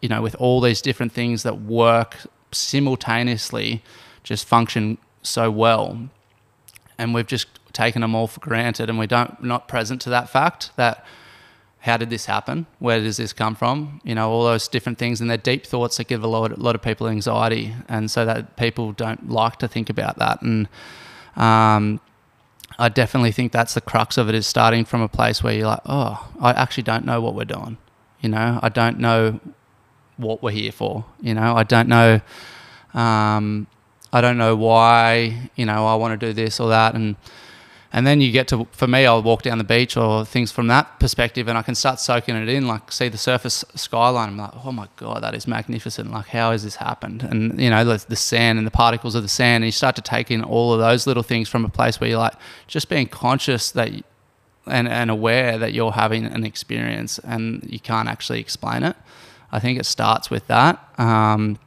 you know, with all these different things that work simultaneously, just function so well. And we've just taken them all for granted and we don't not present to that fact that how did this happen? Where does this come from? You know, all those different things, and they're deep thoughts that give a lot, a lot of people anxiety, and so that people don't like to think about that. And um, I definitely think that's the crux of it is starting from a place where you're like, oh, I actually don't know what we're doing. You know, I don't know what we're here for. You know, I don't know. Um, I don't know why. You know, I want to do this or that, and and then you get to for me, I'll walk down the beach or things from that perspective, and I can start soaking it in. Like see the surface skyline, I'm like, oh my god, that is magnificent. Like how has this happened? And you know the, the sand and the particles of the sand, and you start to take in all of those little things from a place where you're like just being conscious that. and, and aware that you're having an experience and you can't actually explain it. I think it starts with that. Um,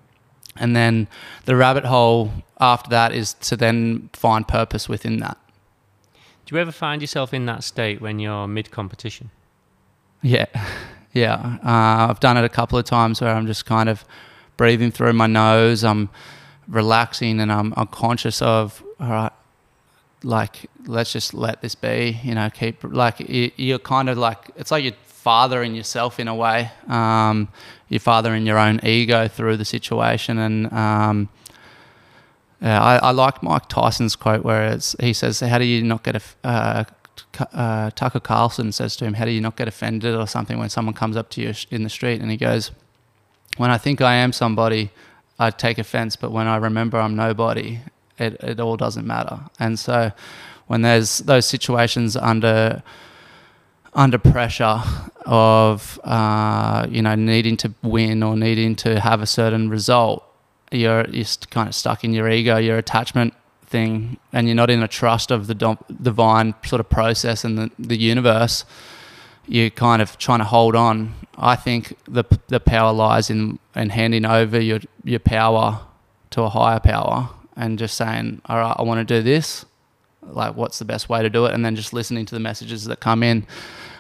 and then the rabbit hole after that is to then find purpose within that. Do you ever find yourself in that state when you're mid competition? Yeah, yeah. Uh, I've done it a couple of times where I'm just kind of breathing through my nose. I'm relaxing and I'm, I'm conscious of, all right, like, let's just let this be, you know, keep, like, you, you're kind of like, it's like you're fathering yourself in a way. Um, you're fathering your own ego through the situation. And, um, yeah, I, I like Mike Tyson's quote where he says, "How do you not get a uh, uh, Tucker Carlson says to him, "How do you not get offended or something when someone comes up to you in the street?" And he goes, "When I think I am somebody, I take offense, but when I remember I'm nobody, it it all doesn't matter." And so, when there's those situations under under pressure of uh, you know needing to win or needing to have a certain result, you're you're kind of stuck in your ego, your attachment thing, and you're not in a trust of the dom- divine sort of process and the, the universe. You're kind of trying to hold on. I think the the power lies in in handing over your your power to a higher power and just saying, all right, I want to do this. Like, what's the best way to do it? And then just listening to the messages that come in.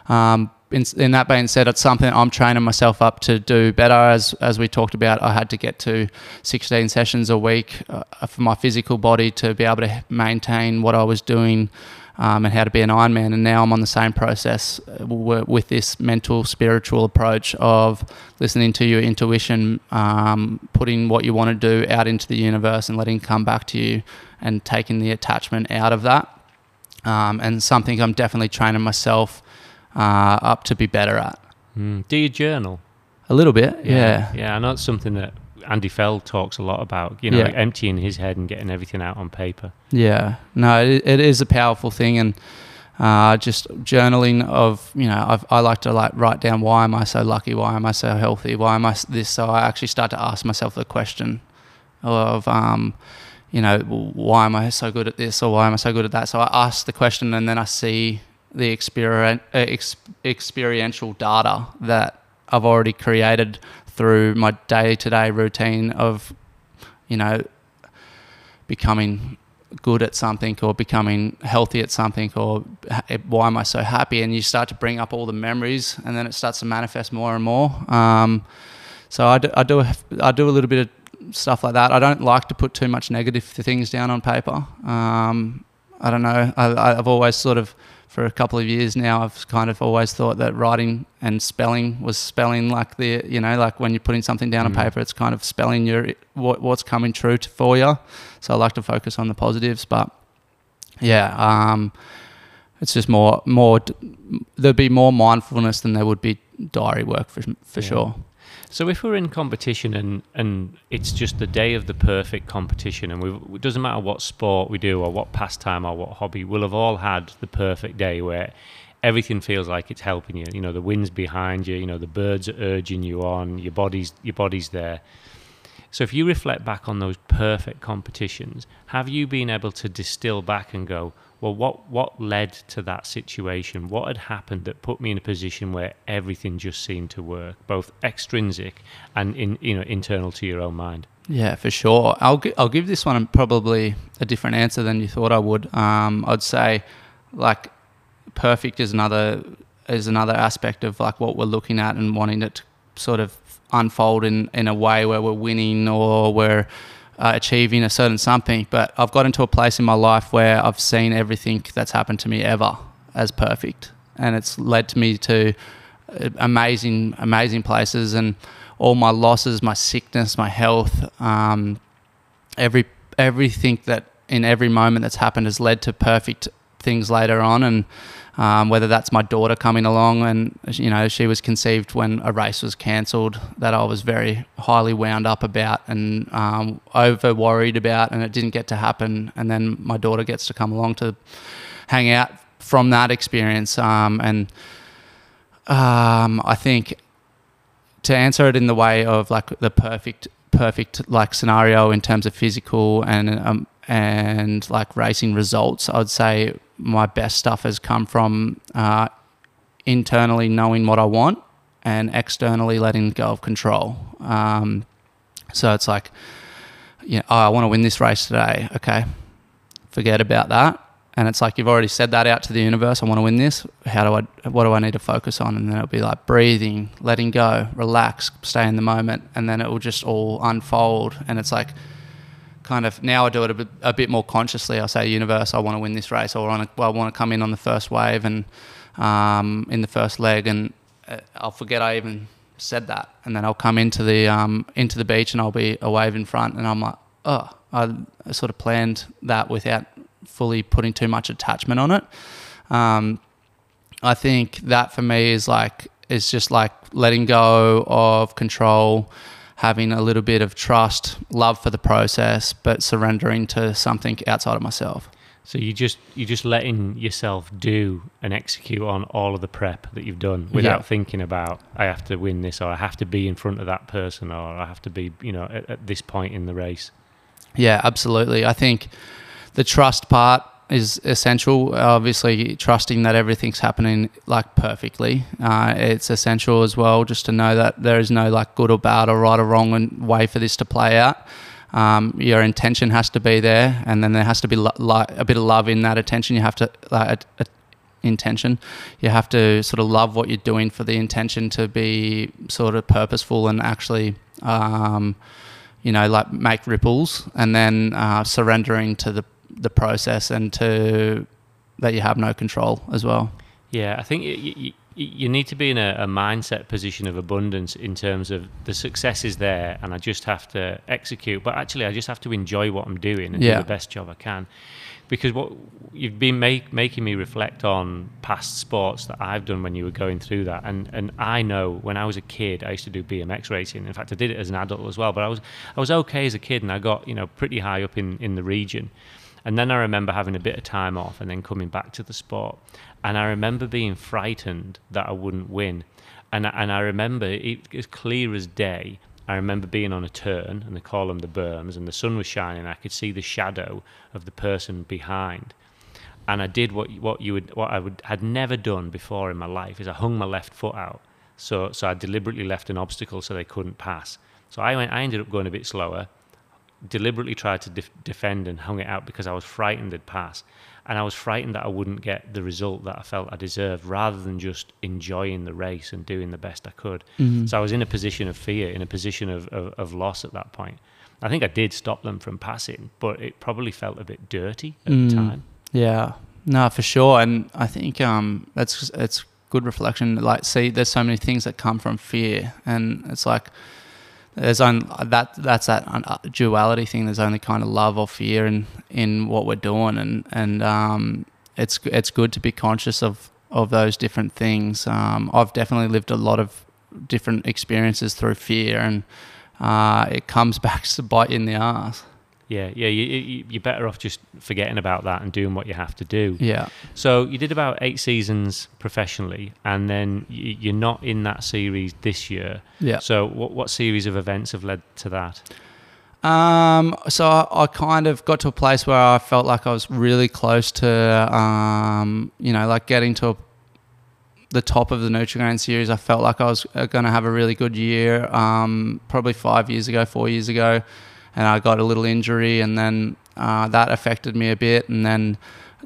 Um, in, in, that being said, it's something I'm training myself up to do better. As as we talked about, I had to get to 16 sessions a week uh, for my physical body to be able to maintain what I was doing um, and how to be an Ironman. And now I'm on the same process uh, with this mental, spiritual approach of listening to your intuition, um, putting what you want to do out into the universe and letting it come back to you, and taking the attachment out of that. Um, and something I'm definitely training myself uh, up to be better at. Mm. Do you journal? A little bit, yeah. Yeah, yeah I know it's something that Andy Fell talks a lot about, you know, yeah. like emptying his head and getting everything out on paper. Yeah, no, it, it is a powerful thing. And uh, just journaling of, you know, I've, i like to like write down why am I so lucky? Why am I so healthy? Why am I this? So I actually start to ask myself the question of, um, you know, why am I so good at this or why am I so good at that? So I ask the question and then I see the experien- uh, ex- experiential data that I've already created through my day to day routine of, you know, becoming good at something or becoming healthy at something or why am I so happy? And you start to bring up all the memories and then it starts to manifest more and more. Um, so I do, I do, I do a little bit of stuff like that. I don't like to put too much negative things down on paper. Um, I don't know. I, I've always sort of for a couple of years now, I've kind of always thought that writing and spelling was spelling like the, you know, like when you're putting something down mm. on paper, it's kind of spelling your what, what's coming true to, for you. So I like to focus on the positives, but yeah, um, it's just more more. There'd be more mindfulness than there would be diary work for for Yeah. sure. So if we're in competition and and it's just the day of the perfect competition, and we it doesn't matter what sport we do or what pastime or what hobby, we'll have all had the perfect day where everything feels like it's helping you. You know, the wind's behind you. You know, the birds are urging you on. Your body's your body's there. So if you reflect back on those perfect competitions, have you been able to distill back and go, well, what what led to that situation? What had happened that put me in a position where everything just seemed to work, both extrinsic and in you know internal to your own mind? Yeah, for sure. I'll gi- I'll give this one probably a different answer than you thought I would. Um, I'd say like perfect is another is another aspect of like what we're looking at and wanting it to sort of unfold in in a way where we're winning or we're uh, achieving a certain something. But I've got into a place in my life where I've seen everything that's happened to me ever as perfect, and it's led to me to uh, amazing amazing places and all my losses, my sickness, my health, um, every everything that in every moment that's happened has led to perfect things later on, and um, whether that's my daughter coming along and you know she was conceived when a race was cancelled that I was very highly wound up about and um, over worried about, and it didn't get to happen, and then my daughter gets to come along to hang out from that experience, um, and um, I think to answer it in the way of like the perfect perfect like scenario in terms of physical and um, and like racing results i'd say my best stuff has come from uh, internally knowing what i want and externally letting go of control um, so it's like you know, oh, i want to win this race today okay forget about that and it's like you've already said that out to the universe. I want to win this. How do I? What do I need to focus on? And then it'll be like breathing, letting go, relax, stay in the moment, and then it will just all unfold. And it's like kind of now I do it a bit, a bit more consciously. I say, universe, I want to win this race, or I want to, come in on the first wave and um, in the first leg, and uh, I'll forget I even said that, and then I'll come into the um, into the beach and I'll be a wave in front, and I'm like, oh, I sort of planned that without fully putting too much attachment on it. Um, I think that for me is like is just like letting go of control, having a little bit of trust, love for the process, but surrendering to something outside of myself. So you just you just letting yourself do and execute on all of the prep that you've done without Yeah. thinking about I have to win this or I have to be in front of that person or I have to be you know at, at this point in the race. Yeah, absolutely. I think the trust part is essential. Obviously, trusting that everything's happening like perfectly. Uh, it's essential as well, just to know that there is no like good or bad or right or wrong way for this to play out. Um, your intention has to be there, and then there has to be lo- lo- a bit of love in that attention. You have to uh, a, a intention. You have to sort of love what you're doing for the intention to be sort of purposeful and actually. Um, you know, like make ripples, and then uh, surrendering to the the process and to that you have no control as well. Yeah, I think you, you, you need to be in a, a mindset position of abundance in terms of the success is there and I just have to execute. But actually, I just have to enjoy what I'm doing and Yeah. do the best job I can. Because what you've been make, making me reflect on past sports that I've done when you were going through that, and and I know when I was a kid, I used to do BMX racing. In fact, I did it as an adult as well. But I was I was okay as a kid, and I got you know pretty high up in in the region. And then I remember having a bit of time off and then coming back to the sport. And I remember being frightened that I wouldn't win. And, I- and I remember it as clear as day. I remember being on a turn and they call them the berms and the sun was shining. I could see the shadow of the person behind. And I did what what you would what I would had never done before in my life is I hung my left foot out. So so I deliberately left an obstacle so they couldn't pass. So I went I ended up going a bit slower deliberately tried to def- defend and hung it out because I was frightened they'd pass. And I was frightened that I wouldn't get the result that I felt I deserved rather than just enjoying the race and doing the best I could. So I was in a position of fear, in a position of, of, of loss at that point. I think I did stop them from passing, but it probably felt a bit dirty at Mm. the time. Yeah, no, for sure. And I think um, that's it's good reflection. Like, see, there's so many things that come from fear, and it's like there's only that that's that uh, duality thing. There's only kind of love or fear in in what we're doing, and and um, it's it's good to be conscious of of those different things. Um, I've definitely lived a lot of different experiences through fear, and uh, it comes back to bite in the ass. Yeah, yeah, you, you, you're better off just forgetting about that and doing what you have to do. Yeah. So you did about eight seasons professionally, and then you're not in that series this year. Yeah. So what what series of events have led to that? Um, so I, I kind of got to a place where I felt like I was really close to, um, you know, like getting to the top of the Nutrigrain series. I felt like I was going to have a really good year, um, probably five years ago, four years ago, and I got a little injury, and then uh, that affected me a bit. And then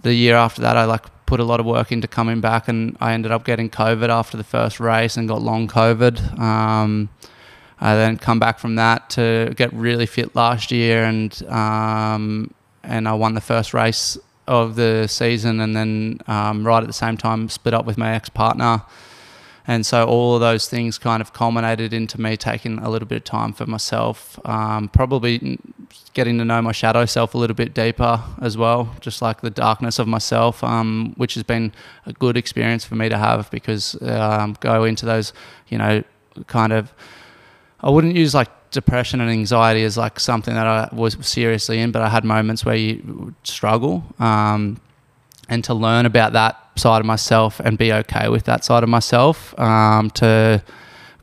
the year after that, I like put a lot of work into coming back, and I ended up getting COVID after the first race and got long COVID. Um, I then come back from that to get really fit last year, and um, and I won the first race of the season, and then um, right at the same time split up with my ex partner, and so all of those things kind of culminated into me taking a little bit of time for myself, um, probably getting to know my shadow self a little bit deeper as well, just like the darkness of myself, um, which has been a good experience for me to have because um, go into those, you know, kind of I wouldn't use like depression and anxiety as like something that I was seriously in, but I had moments where you struggle. Um, and to learn about that side of myself and be okay with that side of myself, um, to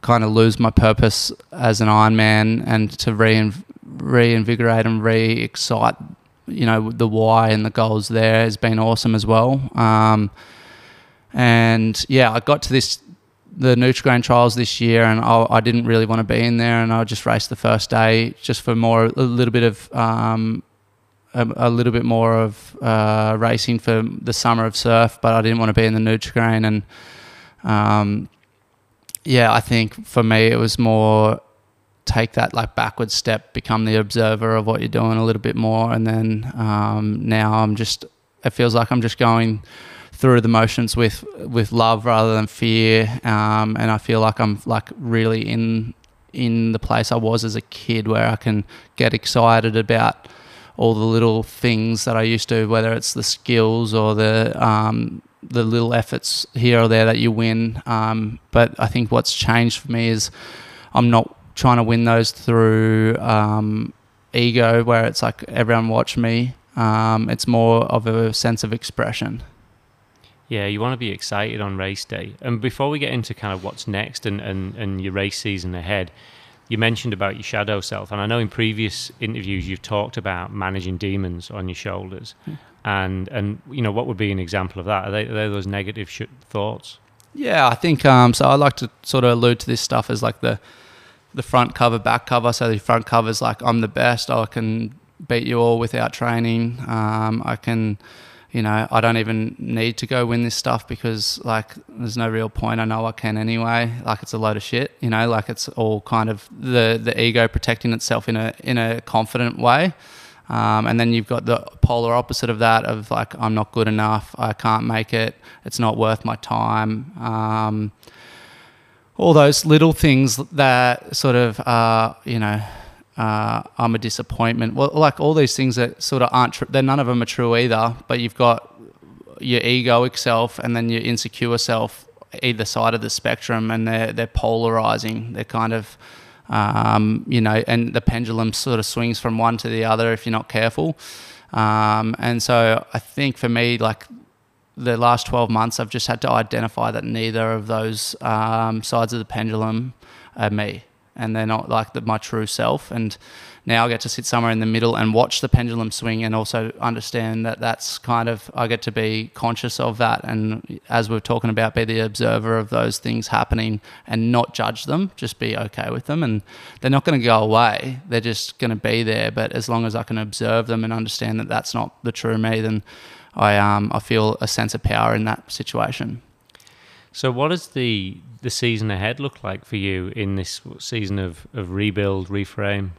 kind of lose my purpose as an Ironman and to rein- reinvigorate and re-excite, you know, the why and the goals there has been awesome as well. Um, and yeah, I got to this the Nutrigrain trials this year, and I, I, didn't really want to be in there, and I just raced the first day just for more a little bit of um, a, a, little bit more of uh, racing for the summer of surf, but I didn't want to be in the Nutrigrain, and um, yeah, I think for me it was more take that like backward step, become the observer of what you're doing a little bit more, and then um, now I'm just it feels like I'm just going through the motions with with love rather than fear. Um, and I feel like I'm like really in in the place I was as a kid, where I can get excited about all the little things that I used to, whether it's the skills or the um, the little efforts here or there that you win. Um, but I think what's changed for me is I'm not trying to win those through um, ego, where it's like everyone watch me. Um, it's more of a sense of expression. Yeah, you want to be excited on race day. And before we get into kind of what's next and, and, and your race season ahead, you mentioned about your shadow self. And I know in previous interviews you've talked about managing demons on your shoulders. Mm. And, and you know, what would be an example of that? Are they, are they those negative sh- thoughts? Yeah, I think um, so. I like to sort of allude to this stuff as like the the front cover, back cover. So the front cover is like I'm the best. I can beat you all without training. Um, I can you know, I don't even need to go win this stuff because like there's no real point. I know I can anyway. Like it's a load of shit, you know, like it's all kind of the the ego protecting itself in a in a confident way. Um, and then you've got the polar opposite of that of like I'm not good enough, I can't make it, it's not worth my time. Um, all those little things that sort of uh, you know uh, I'm a disappointment. Well, like all these things that sort of aren't true. None of them are true either. But you've got your egoic self and then your insecure self either side of the spectrum, and they're they're polarizing. They're kind of um, you know, and the pendulum sort of swings from one to the other if you're not careful. Um, and so I think for me, like the last 12 months, I've just had to identify that neither of those um, sides of the pendulum are me and they're not like the, my true self. And now I get to sit somewhere in the middle and watch the pendulum swing and also understand that that's kind of, I get to be conscious of that. And as we're talking about, be the observer of those things happening and not judge them, just be okay with them. And they're not going to go away, they're just going to be there. But as long as I can observe them and understand that that's not the true me, then I, um, I feel a sense of power in that situation. So, what does the the season ahead look like for you in this season of, of rebuild, reframe?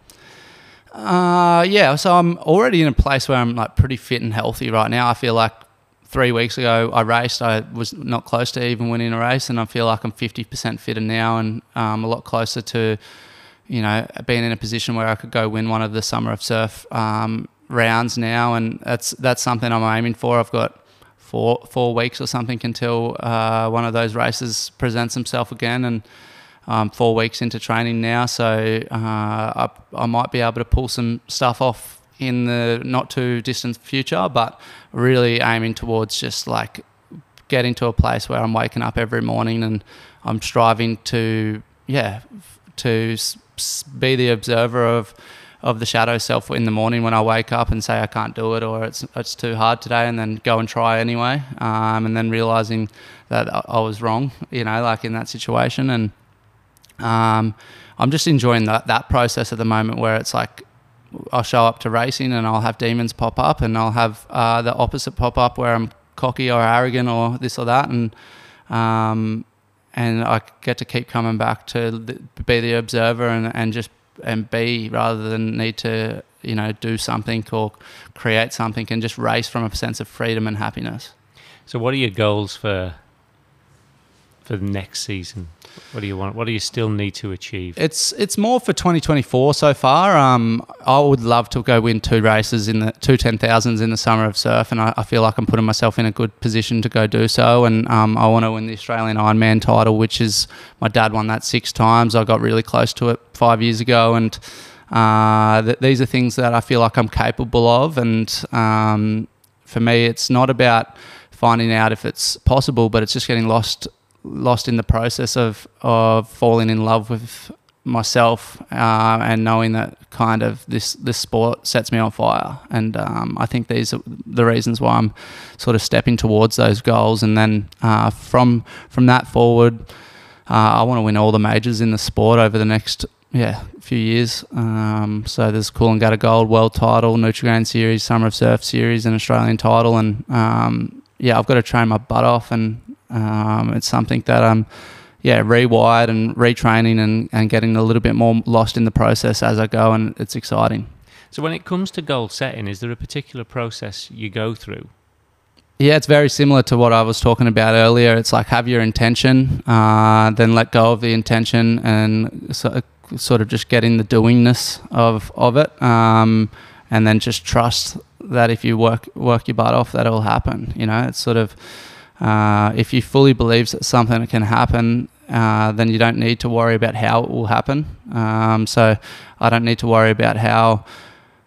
Uh, yeah, so I'm already in a place where I'm like pretty fit and healthy right now. I feel like three weeks ago I raced, I was not close to even winning a race, and I feel like I'm 50% fitter now and um, a lot closer to, you know, being in a position where I could go win one of the Summer of Surf um, rounds now, and that's that's something I'm aiming for. I've got four four weeks or something until uh, one of those races presents himself again, and um, four weeks into training now, so uh, I, I might be able to pull some stuff off in the not too distant future, but really aiming towards just like getting to a place where I'm waking up every morning and I'm striving to yeah to be the observer of of the shadow self in the morning when I wake up and say I can't do it or it's it's too hard today and then go and try anyway um, and then realizing that I, was wrong you know like in that situation. And um, I'm just enjoying that that process at the moment where it's like I'll show up to racing and I'll have demons pop up and I'll have uh, the opposite pop up where I'm cocky or arrogant or this or that. And um, and I get to keep coming back to the, be the observer and, and just and be rather than need to you know do something or create something and just race from a sense of freedom and happiness. So, what are your goals for for the next season? What do you want? What do you still need to achieve? It's it's more for 2024 so far. Um, I would love to go win two races in the two ten thousands in the summer of surf, and I, I feel like I'm putting myself in a good position to go do so. And um, I want to win the Australian Ironman title, which is my dad won that six times. I got really close to it five years ago, and uh, th- these are things that I feel like I'm capable of. And um, for me, it's not about finding out if it's possible, but it's just getting lost lost in the process of of falling in love with myself uh, and knowing that kind of this this sport sets me on fire. And um, I think these are the reasons why I'm sort of stepping towards those goals. And then uh, from from that forward uh, I want to win all the majors in the sport over the next yeah few years. Um, so there's Coolangatta Gold World Title Nutrigrain Series Summer of Surf Series and Australian title. And um, yeah I've got to train my butt off and um, it's something that I'm, yeah, rewired and retraining and, and getting a little bit more lost in the process as I go, and it's exciting. So, when it comes to goal setting, is there a particular process you go through? Yeah, it's very similar to what I was talking about earlier. It's like have your intention, uh, then let go of the intention, and so, sort of just getting the doingness of of it, um, and then just trust that if you work work your butt off, that it'll happen. You know, it's sort of uh, if you fully believe that something can happen, uh, then you don't need to worry about how it will happen. Um, so I don't need to worry about how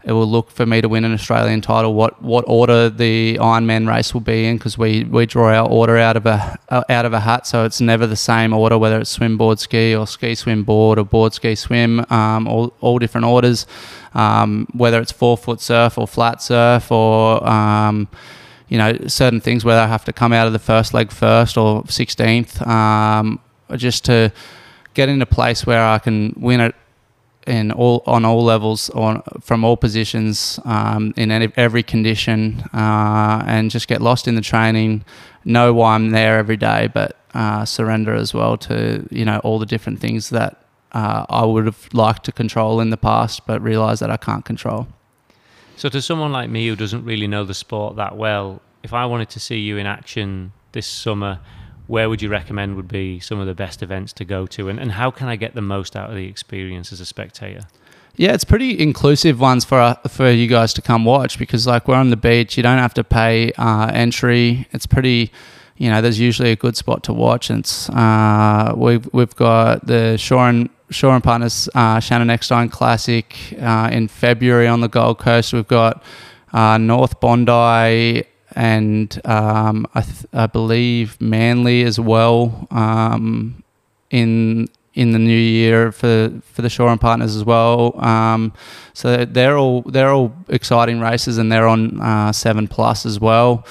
it will look for me to win an Australian title. What what order the Ironman race will be in because we, we draw our order out of a uh, out of a hat, so it's never the same order whether it's swim board ski or ski swim board or board ski swim. Um, all all different orders. Um, whether it's four foot surf or flat surf or um, you know, certain things where I have to come out of the first leg first or 16th, um, just to get in a place where I can win it in all on all levels or from all positions um, in any, every condition uh, and just get lost in the training know why I'm there every day but uh, surrender as well to you know all the different things that uh, I would have liked to control in the past but realize that I can't control So, to someone like me who doesn't really know the sport that well, if I wanted to see you in action this summer, where would you recommend would be some of the best events to go to? And, and how can I get the most out of the experience as a spectator? Yeah, it's pretty inclusive ones for uh, for you guys to come watch because like we're on the beach, you don't have to pay uh, entry. It's pretty, you know, there's usually a good spot to watch. It's uh, we've we've got the Shore and Shore and Partners uh, Shannon Eckstein Classic uh, in February on the Gold Coast. We've got uh, North Bondi and um, I, th- I believe Manly as well um, in in the new year for for the Shore and Partners as well. Um, so they're all they're all exciting races, and they're on uh, seven plus as well.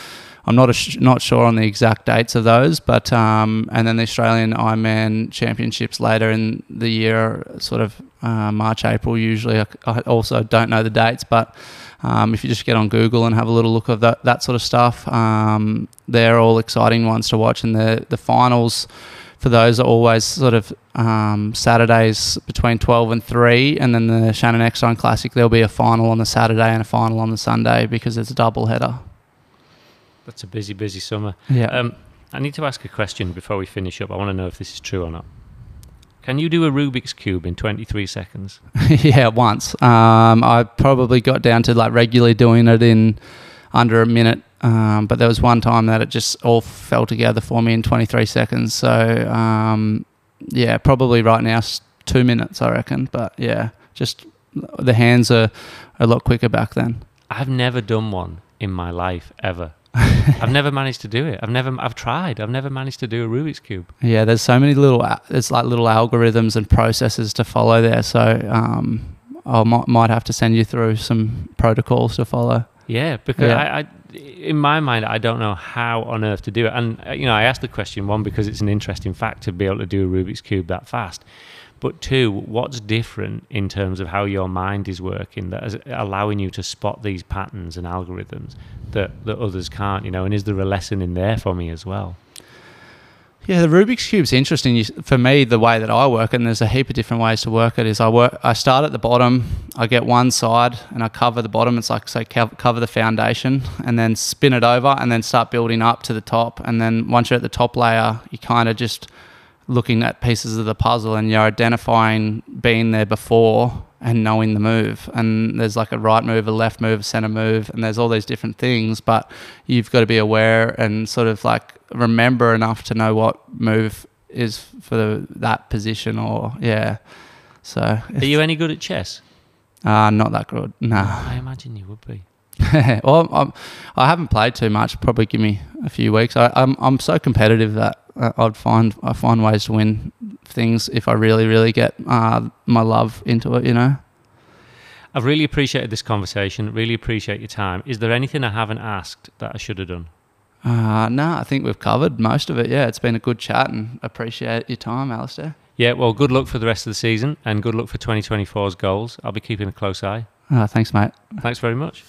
I'm not sh- not sure on the exact dates of those, but um, and then the Australian Ironman Championships later in the year, sort of uh, March April usually. I, I also don't know the dates, but um, if you just get on Google and have a little look of that that sort of stuff, um, they're all exciting ones to watch, and the the finals for those are always sort of um, Saturdays between 12 and 3, and then the Shannon Eckstein Classic, there'll be a final on the Saturday and a final on the Sunday because it's a double header. That's a busy, busy summer. Yeah. Um, I need to ask a question before we finish up. I want to know if this is true or not. Can you do a Rubik's Cube in 23 seconds? yeah, once. Um, I probably got down to like regularly doing it in under a minute Um, but there was one time that it just all fell together for me in 23 seconds. So um, yeah, probably right now two minutes, I reckon. But yeah, just the hands are a lot quicker back then. I've never done one in my life ever. I've never managed to do it. I've never. I've tried. I've never managed to do a Rubik's cube. Yeah, there's so many little, there's like little algorithms and processes to follow there. So um, I might, might have to send you through some protocols to follow. Yeah, because Yeah. I, I, in my mind, I don't know how on earth to do it. And uh, you know, I asked the question one because it's an interesting fact to be able to do a Rubik's cube that fast. But two, what's different in terms of how your mind is working that is allowing you to spot these patterns and algorithms that, that others can't? You know, and is there a lesson in there for me as well? Yeah, the Rubik's cube's interesting. You, for me, the way that I work, and there's a heap of different ways to work it. Is I work, I start at the bottom, I get one side, and I cover the bottom. It's like say co- cover the foundation, and then spin it over, and then start building up to the top. And then once you're at the top layer, you kind of just looking at pieces of the puzzle, and you're identifying being there before and knowing the move. And there's like a right move, a left move, a center move, and there's all these different things. But you've got to be aware and sort of like remember enough to know what move is for that position or yeah. So Are you any good at chess? uh, not that good. No. I imagine you would be. well, I'm, I haven't played too much. Probably give me a few weeks. I, I'm I'm so competitive that I'd find I find ways to win things if I really really get uh, my love into it. You know. I've really appreciated this conversation. Really appreciate your time. Is there anything I haven't asked that I should have done? Uh, no, I think we've covered most of it. Yeah, it's been a good chat and appreciate your time, Alistair. Yeah, well, good luck for the rest of the season and good luck for 2024's goals. I'll be keeping a close eye. Uh, thanks, mate. Thanks very much.